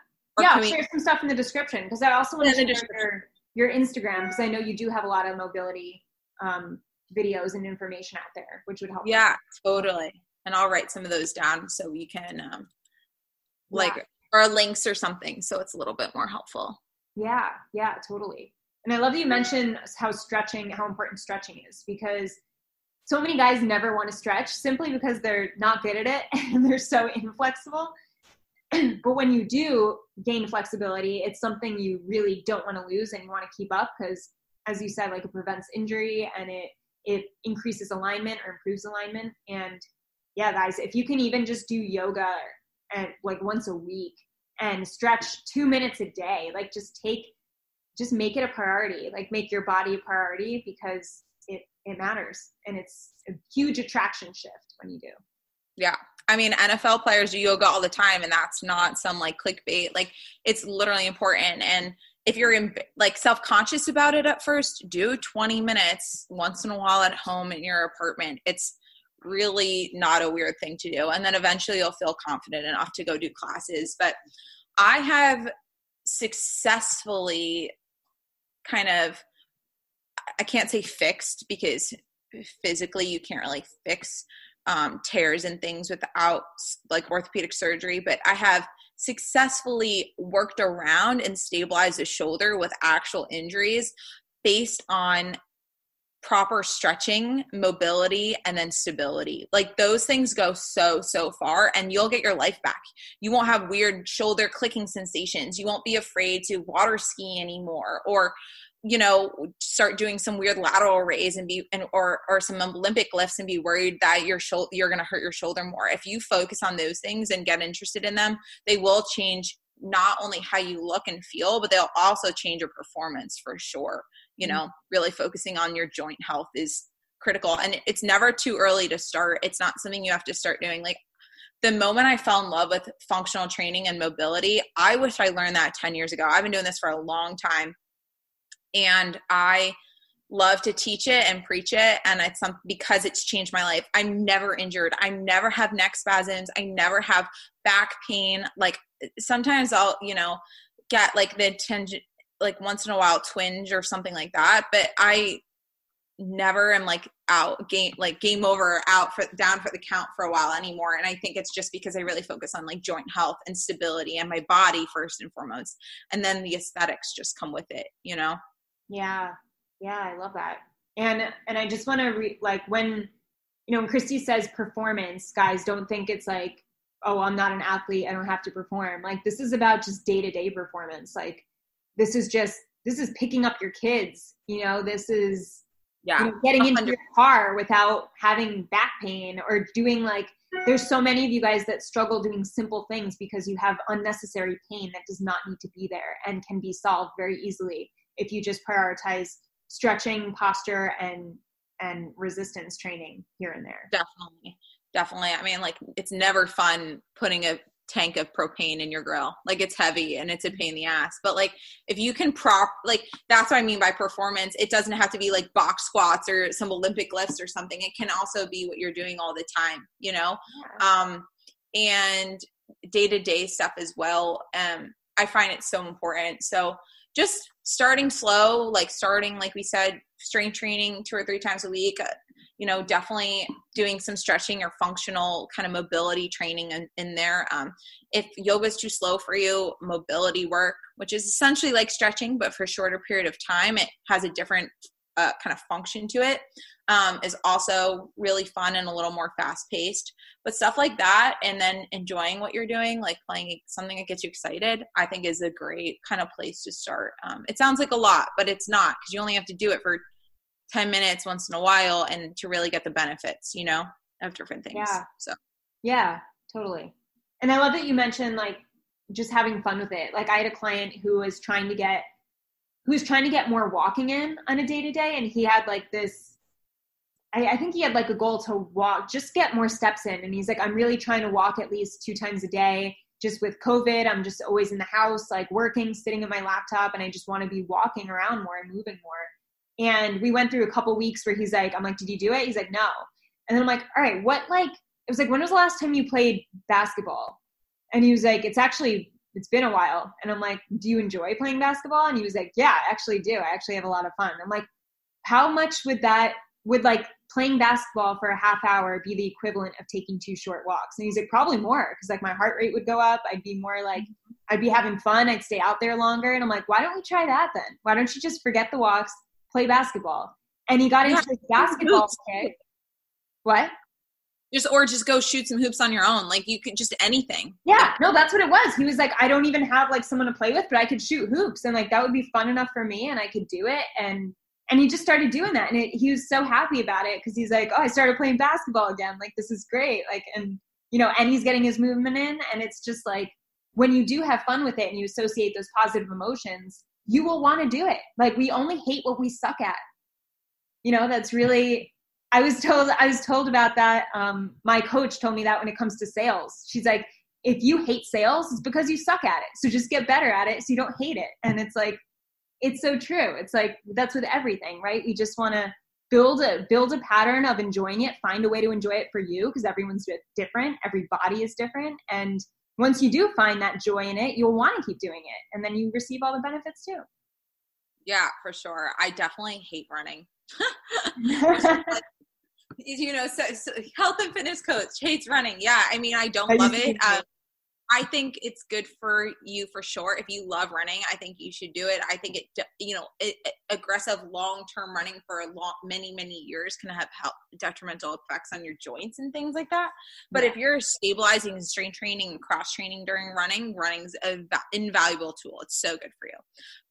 yeah I'll share some stuff in the description because I also want to share your, your Instagram because I know you do have a lot of mobility um, videos and information out there which would help
yeah totally and I'll write some of those down so we can um, like yeah. or links or something so it's a little bit more helpful
yeah yeah totally and I love that you mentioned how stretching how important stretching is because so many guys never want to stretch simply because they're not good at it and they're so inflexible but when you do gain flexibility, it's something you really don't want to lose and you want to keep up because, as you said, like it prevents injury and it it increases alignment or improves alignment. And yeah, guys, if you can even just do yoga and like once a week and stretch two minutes a day, like just take, just make it a priority. Like make your body a priority because it it matters and it's a huge attraction shift when you do.
Yeah, I mean, NFL players do yoga all the time, and that's not some like clickbait. Like, it's literally important. And if you're in, like self conscious about it at first, do 20 minutes once in a while at home in your apartment. It's really not a weird thing to do. And then eventually you'll feel confident enough to go do classes. But I have successfully kind of, I can't say fixed because physically you can't really fix um, tears and things without like orthopedic surgery, but I have successfully worked around and stabilized the shoulder with actual injuries based on proper stretching, mobility, and then stability. Like those things go so, so far, and you'll get your life back. You won't have weird shoulder clicking sensations. You won't be afraid to water ski anymore or you know start doing some weird lateral raise and be and or or some olympic lifts and be worried that your shoulder you're going to hurt your shoulder more if you focus on those things and get interested in them they will change not only how you look and feel but they'll also change your performance for sure you know mm-hmm. really focusing on your joint health is critical. And it's never too early to start. It's not something you have to start doing. Like the moment I fell in love with functional training and mobility, I wish I learned that 10 years ago. I've been doing this for a long time. And I love to teach it and preach it. And it's some because it's changed my life. I'm never injured. I never have neck spasms. I never have back pain. Like sometimes i'll you know get like the tangent like once in a while twinge or something like that but i never am like out game like game over out for down for the count for a while anymore and i think it's just because i really focus on like joint health and stability and my body first and foremost and then the aesthetics just come with it you know?
Yeah. Yeah i love that. And and i just want to re- like when you know when christie says performance guys don't think it's like oh i'm not an athlete i don't have to perform. Like this is about just day-to-day performance like this is just this is picking up your kids you know this is
yeah.
you know, getting 100%. into your car without having back pain or doing like there's so many of you guys that struggle doing simple things because you have unnecessary pain that does not need to be there and can be solved very easily if you just prioritize stretching posture and and resistance training here and there.
Definitely. Definitely. I mean like it's never fun putting a tank of propane in your grill. Like it's heavy and it's a pain in the ass. But like if you can prop like that's what I mean by performance. It doesn't have to be like box squats or some Olympic lifts or something. It can also be what you're doing all the time, you know? Um and day-to-day stuff as well. Um I find it so important. So just starting slow, like starting like we said strength training two or three times a week, uh, you know definitely doing some stretching or functional kind of mobility training in, in there. Um, if yoga is too slow for you mobility work which is essentially like stretching but for a shorter period of time it has a different uh, kind of function to it um, is also really fun and a little more fast paced but stuff like that and then enjoying what you're doing like playing something that gets you excited i think is a great kind of place to start um, it sounds like a lot but it's not because you only have to do it for 10 minutes once in a while and to really get the benefits, you know, of different things.
Yeah.
So,
yeah, totally. And I love that you mentioned like just having fun with it. Like I had a client who was trying to get who was trying to get more walking in on a day to day and he had like this I, I think he had like a goal to walk just get more steps in and he's like i'm really trying to walk at least two times a day just with covid i'm just always in the house like working sitting at my laptop and i just want to be walking around more and moving more and we went through a couple weeks where he's like, I'm like, did you do it? He's like, no. And then I'm like, all right, what like, it was like, when was the last time you played basketball? And he was like, it's actually, it's been a while. And I'm like, do you enjoy playing basketball? And he was like, yeah, I actually do. I actually have a lot of fun. I'm like, how much would that, would like playing basketball for a half hour be the equivalent of taking two short walks? And he's like, probably more. Cause like my heart rate would go up. I'd be more like, mm-hmm. I'd be having fun. I'd stay out there longer. And I'm like, why don't we try that then? Why don't you just forget the walks? play basketball. And he got yeah, into basketball kick. What?
Just or just go shoot some hoops on your own. Like you could just anything.
Yeah, no, that's what it was. He was like, I don't even have like someone to play with, but I could shoot hoops, and like that would be fun enough for me, and I could do it. And and he just started doing that, and it, he was so happy about it because he's like, oh, I started playing basketball again. Like this is great. Like and you know, and he's getting his movement in, and it's just like when you do have fun with it and you associate those positive emotions, you will want to do it. Like we only hate what we suck at. You know, that's really I was told I was told about that. Um, my coach told me that when it comes to sales. She's like, if you hate sales, it's because you suck at it. So just get better at it so you don't hate it. And it's like, it's so true. It's like that's with everything, right? We just want to build a build a pattern of enjoying it, find a way to enjoy it for you because everyone's different, every body is different, and once you do find that joy in it, you'll want to keep doing it. And then you receive all the benefits too.
Yeah, for sure. I definitely hate running. you know, so, so, health and fitness coach hates running. Yeah, I mean, I don't love it. Um, I think it's good for you for sure. If you love running, I think you should do it. I think it, you know, it, it, aggressive long term running for a long, many, many years can have help, detrimental effects on your joints and things like that. But yeah. if you're stabilizing and strength training and cross training during running, running's an invaluable tool. It's so good for you.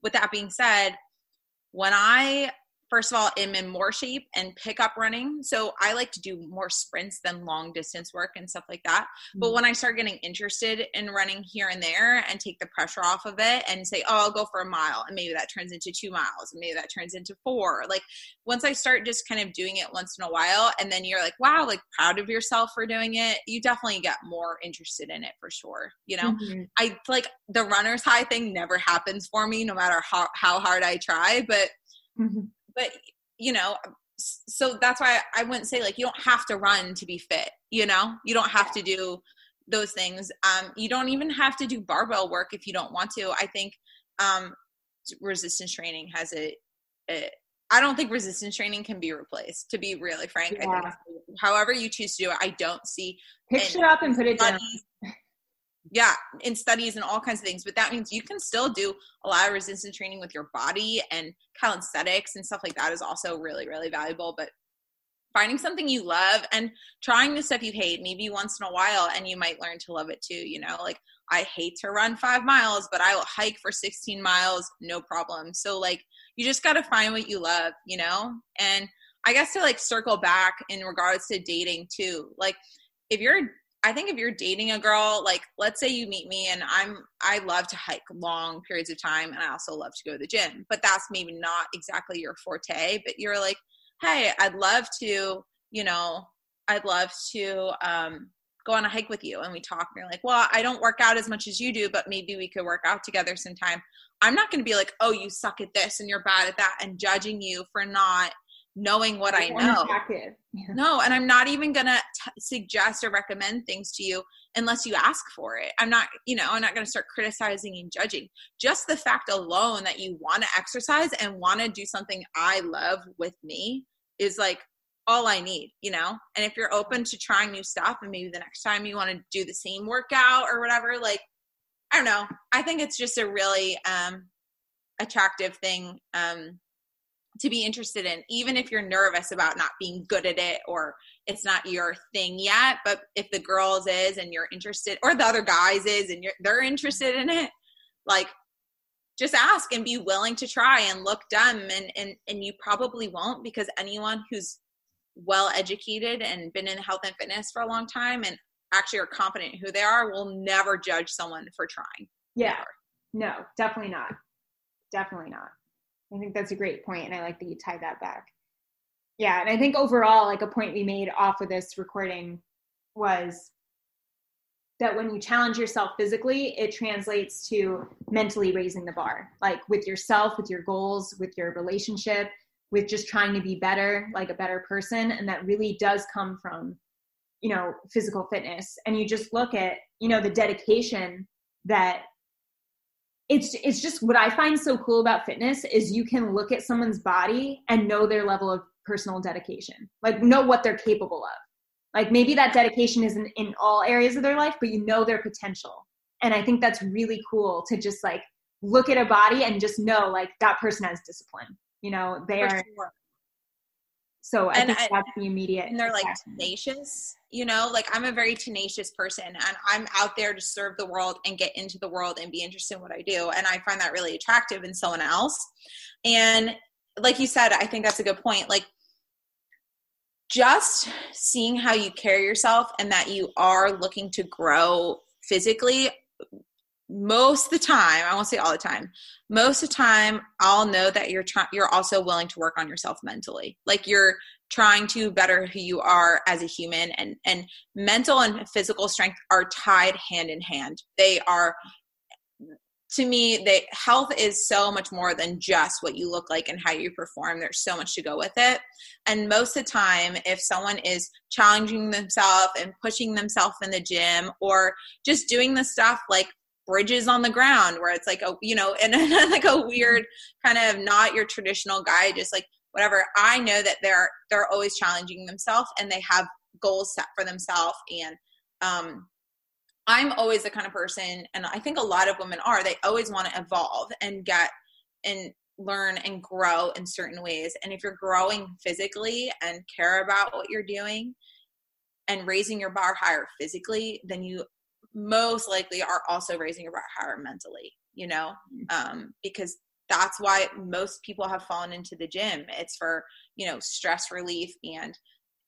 With that being said, when I first of all am in more shape and pick up running. So i like to do more sprints than long distance work and stuff like that. Mm-hmm. but when i start getting interested in running here and there and take the pressure off of it and say oh i'll go for a mile and maybe that turns into two miles and maybe that turns into four. Like once i start just kind of doing it once in a while and then you're like wow like proud of yourself for doing it you definitely get more interested in it for sure you know? Mm-hmm. i like the runner's high thing never happens for me no matter how, how hard i try but mm-hmm but you know so that's why i wouldn't say like you don't have to run to be fit you know you don't have to do those things um you don't even have to do barbell work if you don't want to i think um resistance training has a, a I don't think resistance training can be replaced. To be really frank, yeah. I think however you choose to do it, I don't see.
Picture it up and put it down.
Yeah, in studies and all kinds of things, but that means you can still do a lot of resistance training with your body and calisthenics and stuff like that is also really, really valuable. But finding something you love and trying the stuff you hate maybe once in a while and you might learn to love it too you know like i hate to run five miles but i will hike for 16 miles no problem so like you just got to find what you love you know and i guess to like circle back in regards to dating too like if you're i think if you're dating a girl like let's say you meet me and i'm i love to hike long periods of time and i also love to go to the gym but that's maybe not exactly your forte but you're like hey i'd love to you know i'd love to um go on a hike with you. And we talk and you're like well i don't work out as much as you do but maybe we could work out together sometime. I'm not going to be like oh you suck at this and you're bad at that and judging you for not knowing what i know yeah. no and i'm not even going to suggest or recommend things to you unless you ask for it i'm not you know i'm not going to start criticizing and judging just the fact alone that you want to exercise and want to do something i love with me is like all I need, you know? And if you're open to trying new stuff and maybe the next time you want to do the same workout or whatever, like, I don't know. I think it's just a really um, attractive thing um, to be interested in, even if you're nervous about not being good at it or it's not your thing yet. But if the girls is and you're interested, or the other guys is and they're interested in it, like just ask and be willing to try and look dumb and and and you probably won't because anyone who's well educated and been in health and fitness for a long time and actually are confident who they are will never judge someone for trying.
Yeah. Never. No, definitely not. Definitely not. I think that's a great point and I like that you tied that back. Yeah, and I think overall like a point we made off of this recording was that when you challenge yourself physically, it translates to mentally raising the bar, like with yourself, with your goals, with your relationship, with just trying to be better, like a better person. And that really does come from, you know, physical fitness. And you just look at, you know, the dedication that it's it's just what I find so cool about fitness is you can look at someone's body and know their level of personal dedication. Like know what they're capable of like maybe that dedication isn't in all areas of their life, but you know their potential. And I think that's really cool to just like look at a body and just know like that person has discipline. You know, they For are. Sure. So I and think I, that's the immediate.
And they're like tenacious, you know, like I'm a very tenacious person and I'm out there to serve the world and get into the world and be interested in what I do. And I find that really attractive in someone else. And like you said, I think that's a good point. Like just seeing how you carry yourself and that you are looking to grow physically most the time i won't say all the time most of the time i'll know that you're trying you're also willing to work on yourself mentally. Like you're trying to better who you are as a human and and mental and physical strength are tied hand in hand. They are to me that health is so much more than just what you look like and how you perform. There's so much to go with it. And most of the time if someone is challenging themselves and pushing themselves in the gym or just doing the stuff like bridges on the ground where it's like a you know and like a weird kind of not your traditional guy just like whatever i know that they're they're always challenging themselves and they have goals set for themselves and um I'm always the kind of person, and I think a lot of women are, they always want to evolve and get and learn and grow in certain ways. And if you're growing physically and care about what you're doing and raising your bar higher physically, then you most likely are also raising your bar higher mentally, you know, mm-hmm. um, because that's why most people have fallen into the gym. It's for, you know, stress relief and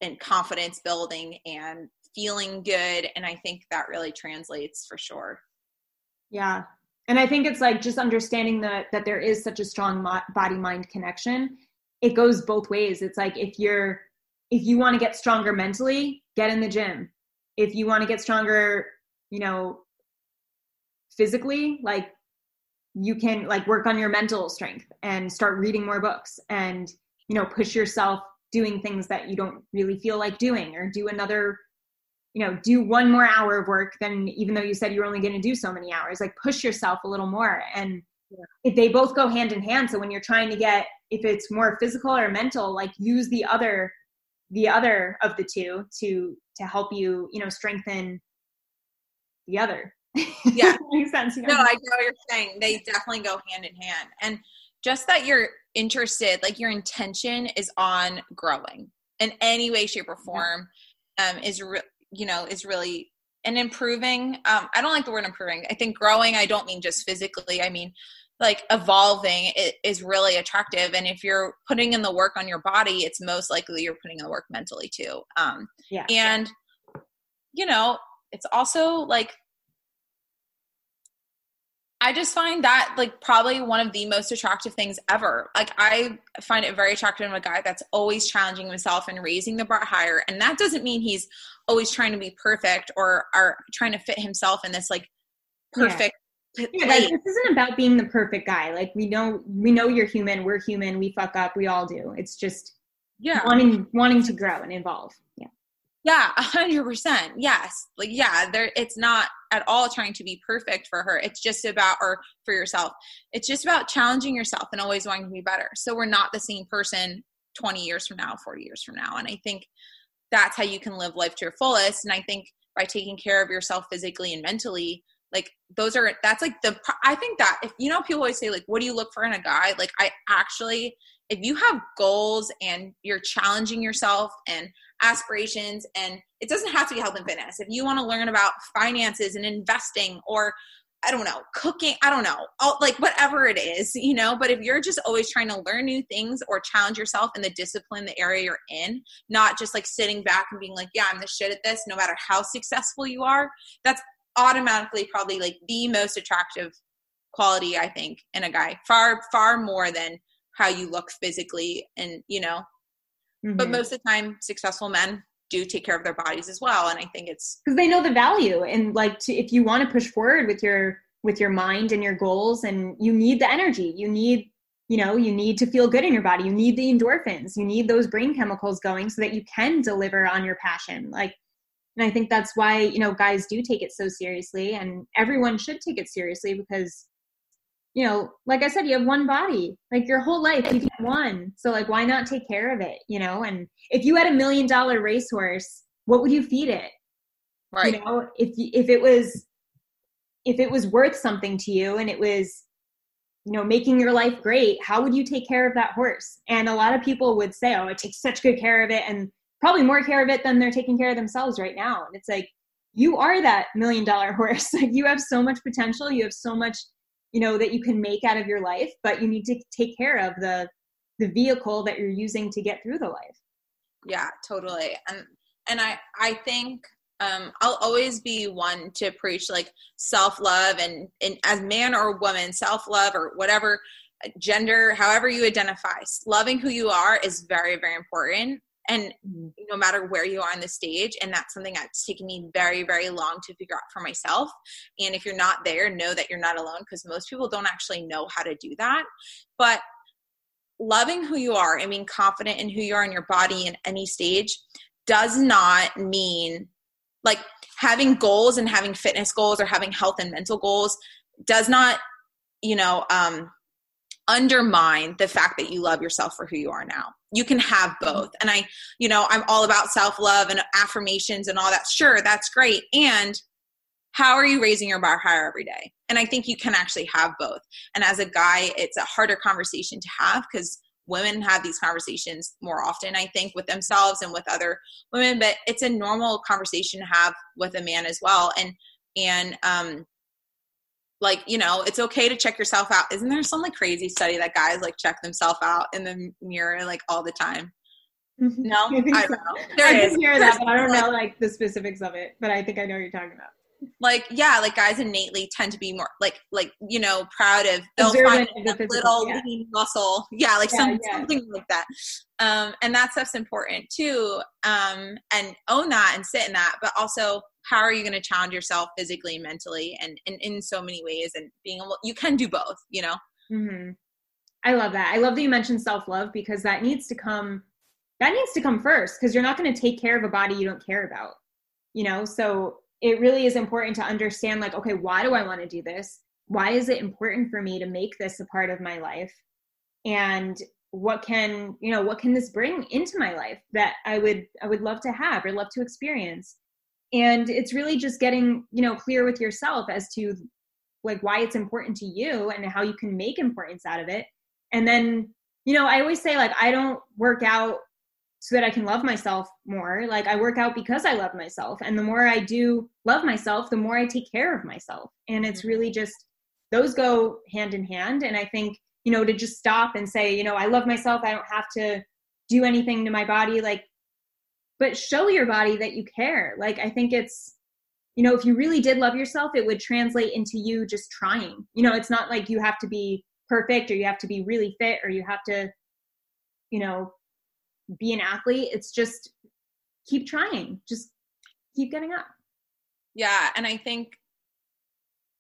and confidence building and feeling good and i think that really translates for sure.
Yeah. And i think it's like just understanding that that there is such a strong body mind connection it goes both ways. It's like if you're if you want to get stronger mentally get in the gym. If you want to get stronger you know physically like you can like work on your mental strength and start reading more books and you know push yourself doing things that you don't really feel like doing or do another you know do one more hour of work than even though you said you were only going to do so many hours like push yourself a little more and if they both go hand in hand. So when you're trying to get if it's more physical or mental like use the other the other of the two to to help you you know strengthen the other
Yeah.
makes sense you know?
No, I get what you're saying. They definitely go hand in hand. And just that you're interested, like your intention is on growing in any way, shape, or form, um, is re- you know is really and improving. Um, I don't like the word improving. I think growing. I don't mean just physically. I mean like evolving it is really attractive and if you're putting in the work on your body it's most likely you're putting in the work mentally too um
yeah
and you know it's also like i just find that like probably one of the most attractive things ever like i find it very attractive in a guy that's always challenging himself and raising the bar higher and that doesn't mean he's always trying to be perfect or are trying to fit himself in this like
Yeah.
perfect p-
Yeah, like, this isn't about being the perfect guy. Like we know, we know you're human. We're human. We fuck up. We all do. It's just
yeah
wanting wanting to grow and evolve. Yeah.
A hundred percent. Yes. Like, yeah, there it's not at all trying to be perfect for her. It's just about or for yourself. It's just about challenging yourself and always wanting to be better. So we're not the same person 20 years from now, 40 years from now. And I think that's how you can live life to your fullest. And I think by taking care of yourself physically and mentally, like those are that's like the I think that if you know people always say like what do you look for in a guy? Like I actually if you have goals and you're challenging yourself and aspirations and it doesn't have to be health and fitness. If you want to learn about finances and investing or i don't know cooking i don't know all, like whatever it is you know but if you're just always trying to learn new things or challenge yourself in the discipline the area you're in not just like sitting back and being like yeah i'm the shit at this no matter how successful you are that's automatically probably like the most attractive quality i think in a guy. Far far more than how you look physically and you know but
Mhm.
most of the time successful men do take care of their bodies as well and i think it's
because they know the value and like to, if you want to push forward with your with your mind and your goals and you need the energy you need you know you need to feel good in your body you need the endorphins you need those brain chemicals going so that you can deliver on your passion like and i think that's why you know guys do take it so seriously and everyone should take it seriously because you know like i said you have one body like your whole life you get one. So like why not take care of it you know? And if you had a million dollar racehorse what would you feed it?
Right.
you know if if it was if it was worth something to you and it was you know making your life great how would you take care of that horse? And a lot of people would say oh i take such good care of it and probably more care of it than they're taking care of themselves right now. And it's like you are that million dollar horse. Like you have so much potential you have so much you know that you can make out of your life but you need to take care of the the vehicle that you're using to get through the life.
Yeah totally. And and i i think um i'll always be one to preach like self-love and, and as man or woman self-love or whatever gender however you identify loving who you are is very very important and no matter where you are on the stage and that's something that's taken me very very long to figure out for myself. And if you're not there know that you're not alone because most people don't actually know how to do that. But loving who you are and being confident in who you are in your body in any stage does not mean like having goals and having fitness goals or having health and mental goals does not you know um undermine the fact that you love yourself for who you are now. You can have both. And i you know i'm all about self-love and affirmations and all that. Sure that's great. And how are you raising your bar higher every day? And i think you can actually have both. And as a guy it's a harder conversation to have because women have these conversations more often i think with themselves and with other women. But it's a normal conversation to have with a man as well. And and um like you know it's okay to check yourself out isn't there some like crazy study that guys like check themselves out in the mirror like all the time no
I
I
so.
don't know. There
I
is.
can hear that, but I don't
like,
know like the specifics of it. But I think I know what you're talking about.
like yeah like guys innately tend to be more like like you know proud of they'll
Observant
find a little
yeah.
lean muscle yeah like
Yeah,
some,
yeah.
something like that um and that stuff's important too um and own that and sit in that but also how are you going to challenge yourself physically and mentally and, and in so many ways and being able you can do both you know
hmm I love that. I love that you mentioned self love because that needs to come. That needs to come first because you're not going to take care of a body you don't care about. You know, so it really is important to understand like, okay, why do I want to do this? why is it important for me to make this a part of my life and what can you know what can this bring into my life that i would i would love to have or love to experience and it's really just getting you know clear with yourself as to like why it's important to you and how you can make importance out of it. And then you know i always say like i don't work out so that i can love myself more. Like i work out because i love myself. And the more i do love myself the more i take care of myself. And it's mm-hmm. really just those go hand in hand. And i think you know to just stop and say you know i love myself. I don't have to do anything to my body like but show your body that you care. Like i think it's you know if you really did love yourself it would translate into you just trying. You know it's not like you have to be perfect or you have to be really fit or you have to you know be an athlete. It's just keep trying. Just keep getting up.
Yeah and i think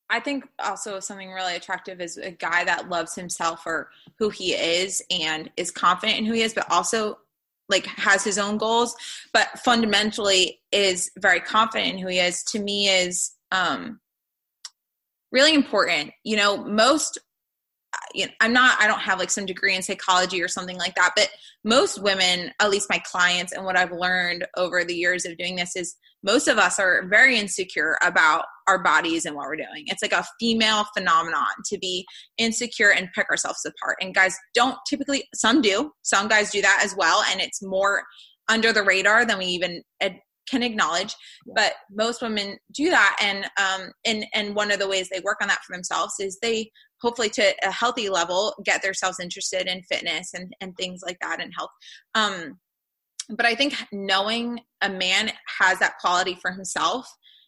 I think also something really attractive is a guy that loves himself or who he is and is confident in who he is, but also like has his own goals, but fundamentally is very confident in who he is. To me, is um, really important. You know, most you know, I'm not, I don't have like some degree in psychology or something like that, but most women, at least my clients, and what I've learned over the years of doing this is most of us are very insecure about our bodies and what we're doing. It's like a female phenomenon to be insecure and pick ourselves apart. And guys don't typically, some do, some guys do that as well. And it's more under the radar than we even ad- can acknowledge but most women do that and um and and one of the ways they work on that for themselves is they hopefully to a healthy level get themselves interested in fitness and and things like that and health um but i think knowing a man has that quality for himself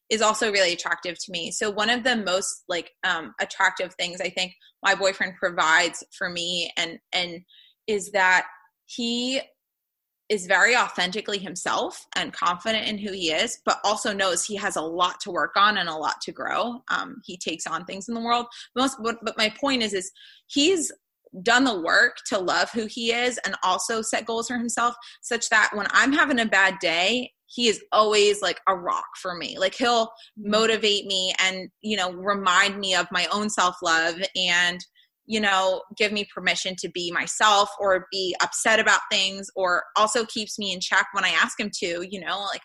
is also really attractive to me so one of the most like um attractive things i think my boyfriend provides for me and and is that he is very authentically himself and confident in who he is, but also knows he has a lot to work on and a lot to grow. Um, he takes on things in the world. Most, but, but my point is, is he's done the work to love who he is and also set goals for himself, such that when I'm having a bad day, he is always like a rock for me. Like he'll motivate me and you know remind me of my own self love and you know, give me permission to be myself or be upset about things or also keeps me in check when I ask him to, you know, like,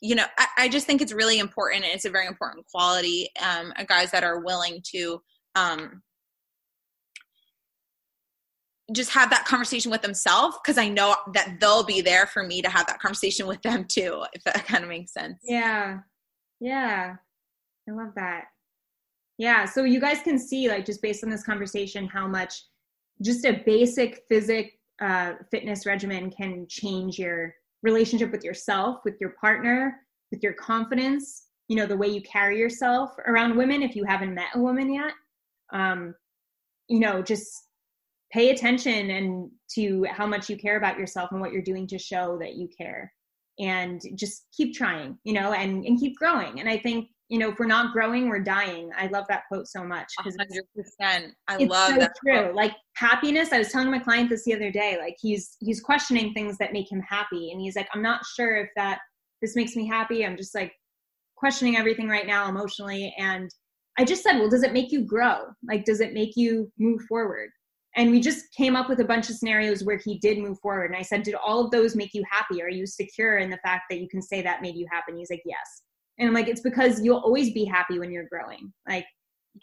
you know, I, I just think it's really important and it's a very important quality, um, guys that are willing to, um, just have that conversation with themselves because I know that they'll be there for me to have that conversation with them too, if that kind of makes sense.
Yeah. Yeah. I love that. Yeah. So you guys can see, like, just based on this conversation, how much just a basic physic uh, fitness regimen can change your relationship with yourself, with your partner, with your confidence, you know, the way you carry yourself around women if you haven't met a woman yet. Um, you know, just pay attention and to how much you care about yourself and what you're doing to show that you care and just keep trying you know and and keep growing and i think you know, if we're not growing, we're dying. I love that quote so much.
because 100%. I love so
that. True. Quote. Like happiness. I was telling my client this the other day. Like he's he's questioning things that make him happy, and he's like, I'm not sure if that this makes me happy. I'm just like questioning everything right now emotionally. And I just said, well, does it make you grow? Like, does it make you move forward? And we just came up with a bunch of scenarios where he did move forward. And I said, did all of those make you happy? Are you secure in the fact that you can say that made you happy? And he's like, yes. And I'm like, it's because you'll always be happy when you're growing. Like,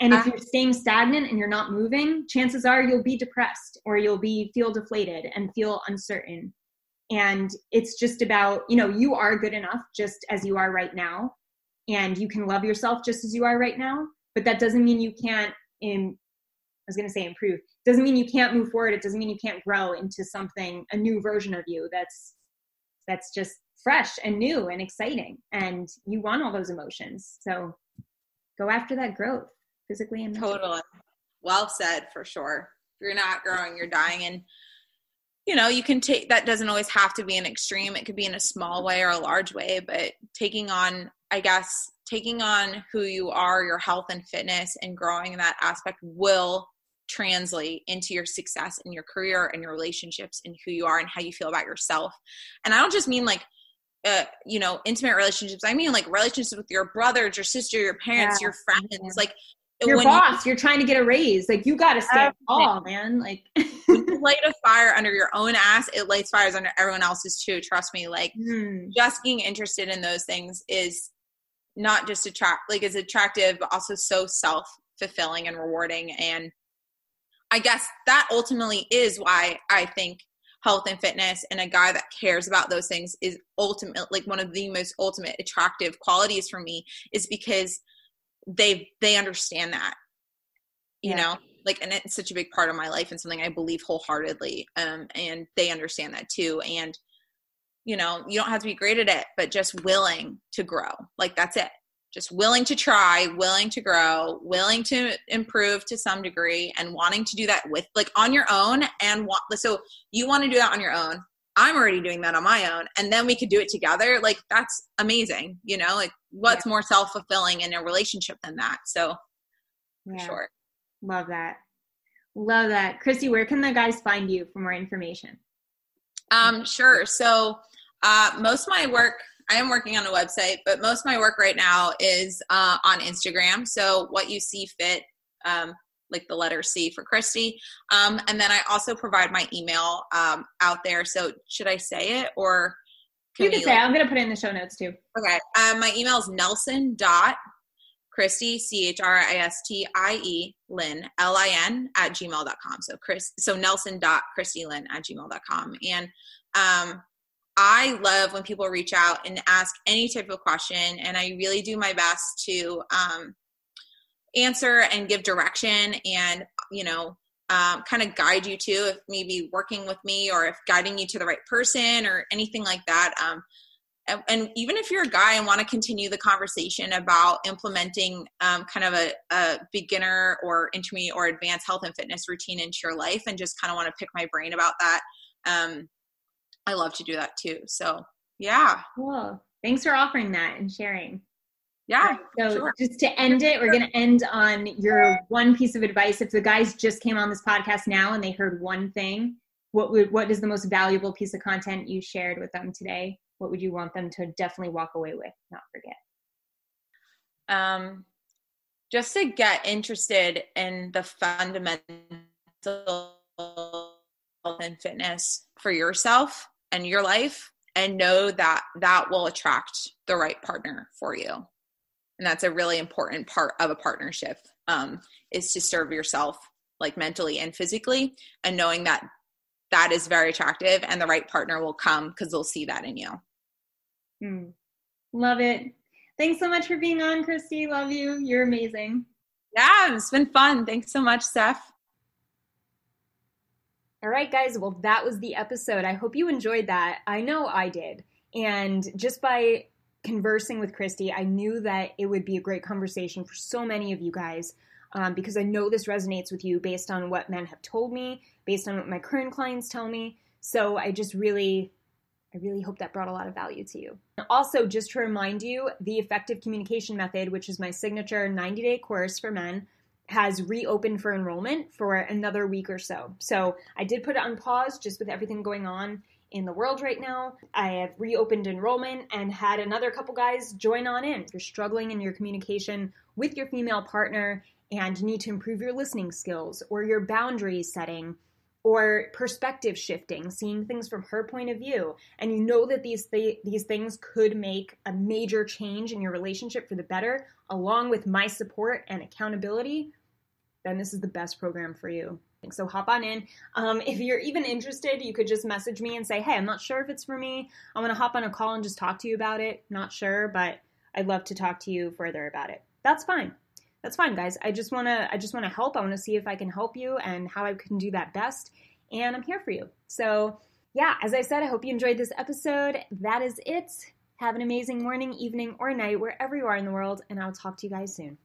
and if ah. you're staying stagnant and you're not moving, chances are you'll be depressed or you'll be feel deflated and feel uncertain. And it's just about, you know, you are good enough just as you are right now. And you can love yourself just as you are right now. But that doesn't mean you can't in I was gonna say improve. Doesn't mean you can't move forward. It doesn't mean you can't grow into something, a new version of you that's that's just fresh and new and exciting. And you want all those emotions. So go after that growth physically and
mentally. totally. Well said for sure. If you're not growing you're dying. And you know you can take that doesn't always have to be an extreme. It could be in a small way or a large way. But taking on i guess taking on who you are your health and fitness and growing in that aspect will translate into your success in your career and your relationships and who you are and how you feel about yourself and i don't just mean like uh, you know, intimate relationships. I mean, like relationships with your brothers, your sister, your parents, yeah. your friends. Yeah. Like
your boss, you, are trying to get a raise. Like you got to stand tall, man. Like
you light a fire under your own ass, it lights fires under everyone else's too. Trust me. Like mm. just being interested in those things is not just attract, like is attractive, but also so self fulfilling and rewarding. And I guess that ultimately is why I think health and fitness and a guy that cares about those things is ultimate like one of the most ultimate attractive qualities for me is because they they understand that you yeah. know? Like and it's such a big part of my life and something i believe wholeheartedly um and they understand that too and you know you don't have to be great at it but just willing to grow. Like that's it just willing to try willing to grow willing to improve to some degree and wanting to do that with like on your own and want so you want to do that on your own. I'm already doing that on my own and then we could do it together. Like that's amazing you know? Like what's yeah. more self-fulfilling in a relationship than that? So yeah. sure.
Love that. Love that. Christie where can the guys find you for more information?
Um sure. So uh most of my work i am working on a website but most of my work right now is uh, on instagram so what you see fit um, like the letter C for Christie. Um, and then I also provide my email um, out there. So should I say it or
can you can say like, I'm going to put it in the show notes too.
Okay. Um, my email is Nelson dot Christie, C H R I S T I E Lin, L I N at gmail.com. So Chris, so Nelson dot Christie Lin at gmail.com. And, um, I love when people reach out and ask any type of question, and I really do my best to um, answer and give direction and, you know, um, kind of guide you to if maybe working with me or if guiding you to the right person or anything like that. Um, and, and, even if you're a guy and want to continue the conversation about implementing um, kind of a, a, beginner or intermediate or advanced health and fitness routine into your life and just kind of want to pick my brain about that, um, I love to do that too. So, yeah.
Cool. Thanks for offering that and sharing.
Yeah.
So sure. just to end it, we're going to end on your one piece of advice. If the guys just came on this podcast now and they heard one thing, what would what is the most valuable piece of content you shared with them today? What would you want them to definitely walk away with, not forget?
Um, just to get interested in the fundamental health and fitness for yourself and your life and know that that will attract the right partner for you. And that's a really important part of a partnership um, is to serve yourself like mentally and physically and knowing that that is very attractive and the right partner will come because they'll see that in you.
Mm. love it. Thanks so much for being on christie. Love you. You're amazing.
Yeah it's been fun. Thanks so much steph
all right guys well that was the episode i hope you enjoyed that i know i did and just by conversing with Christie, I knew that it would be a great conversation for so many of you guys um, because I know this resonates with you based on what men have told me, based on what my current clients tell me. So I just really, I really hope that brought a lot of value to you. Also, just to remind you, the Effective Communication Method, which is my signature 90 day course for men, has reopened for enrollment for another week or so. So I did put it on pause just with everything going on in the world right now. I have reopened enrollment and had another couple guys join on in. If you're struggling in your communication with your female partner and need to improve your listening skills or your boundaries setting or perspective shifting, seeing things from her point of view, and you know that these th- these things could make a major change in your relationship for the better, along with my support and accountability, then this is the best program for you. So hop on in. Um, if you're even interested, you could just message me and say, "Hey, I'm not sure if it's for me. I want to hop on a call and just talk to you about it. Not sure, but I'd love to talk to you further about it." That's fine. That's fine, guys. I just want to I just want to help. I want to see if I can help you and how I can do that best, and I'm here for you. So, yeah, as I said, I hope you enjoyed this episode. That is it. Have an amazing morning, evening, or night wherever you are in the world, and I'll talk to you guys soon.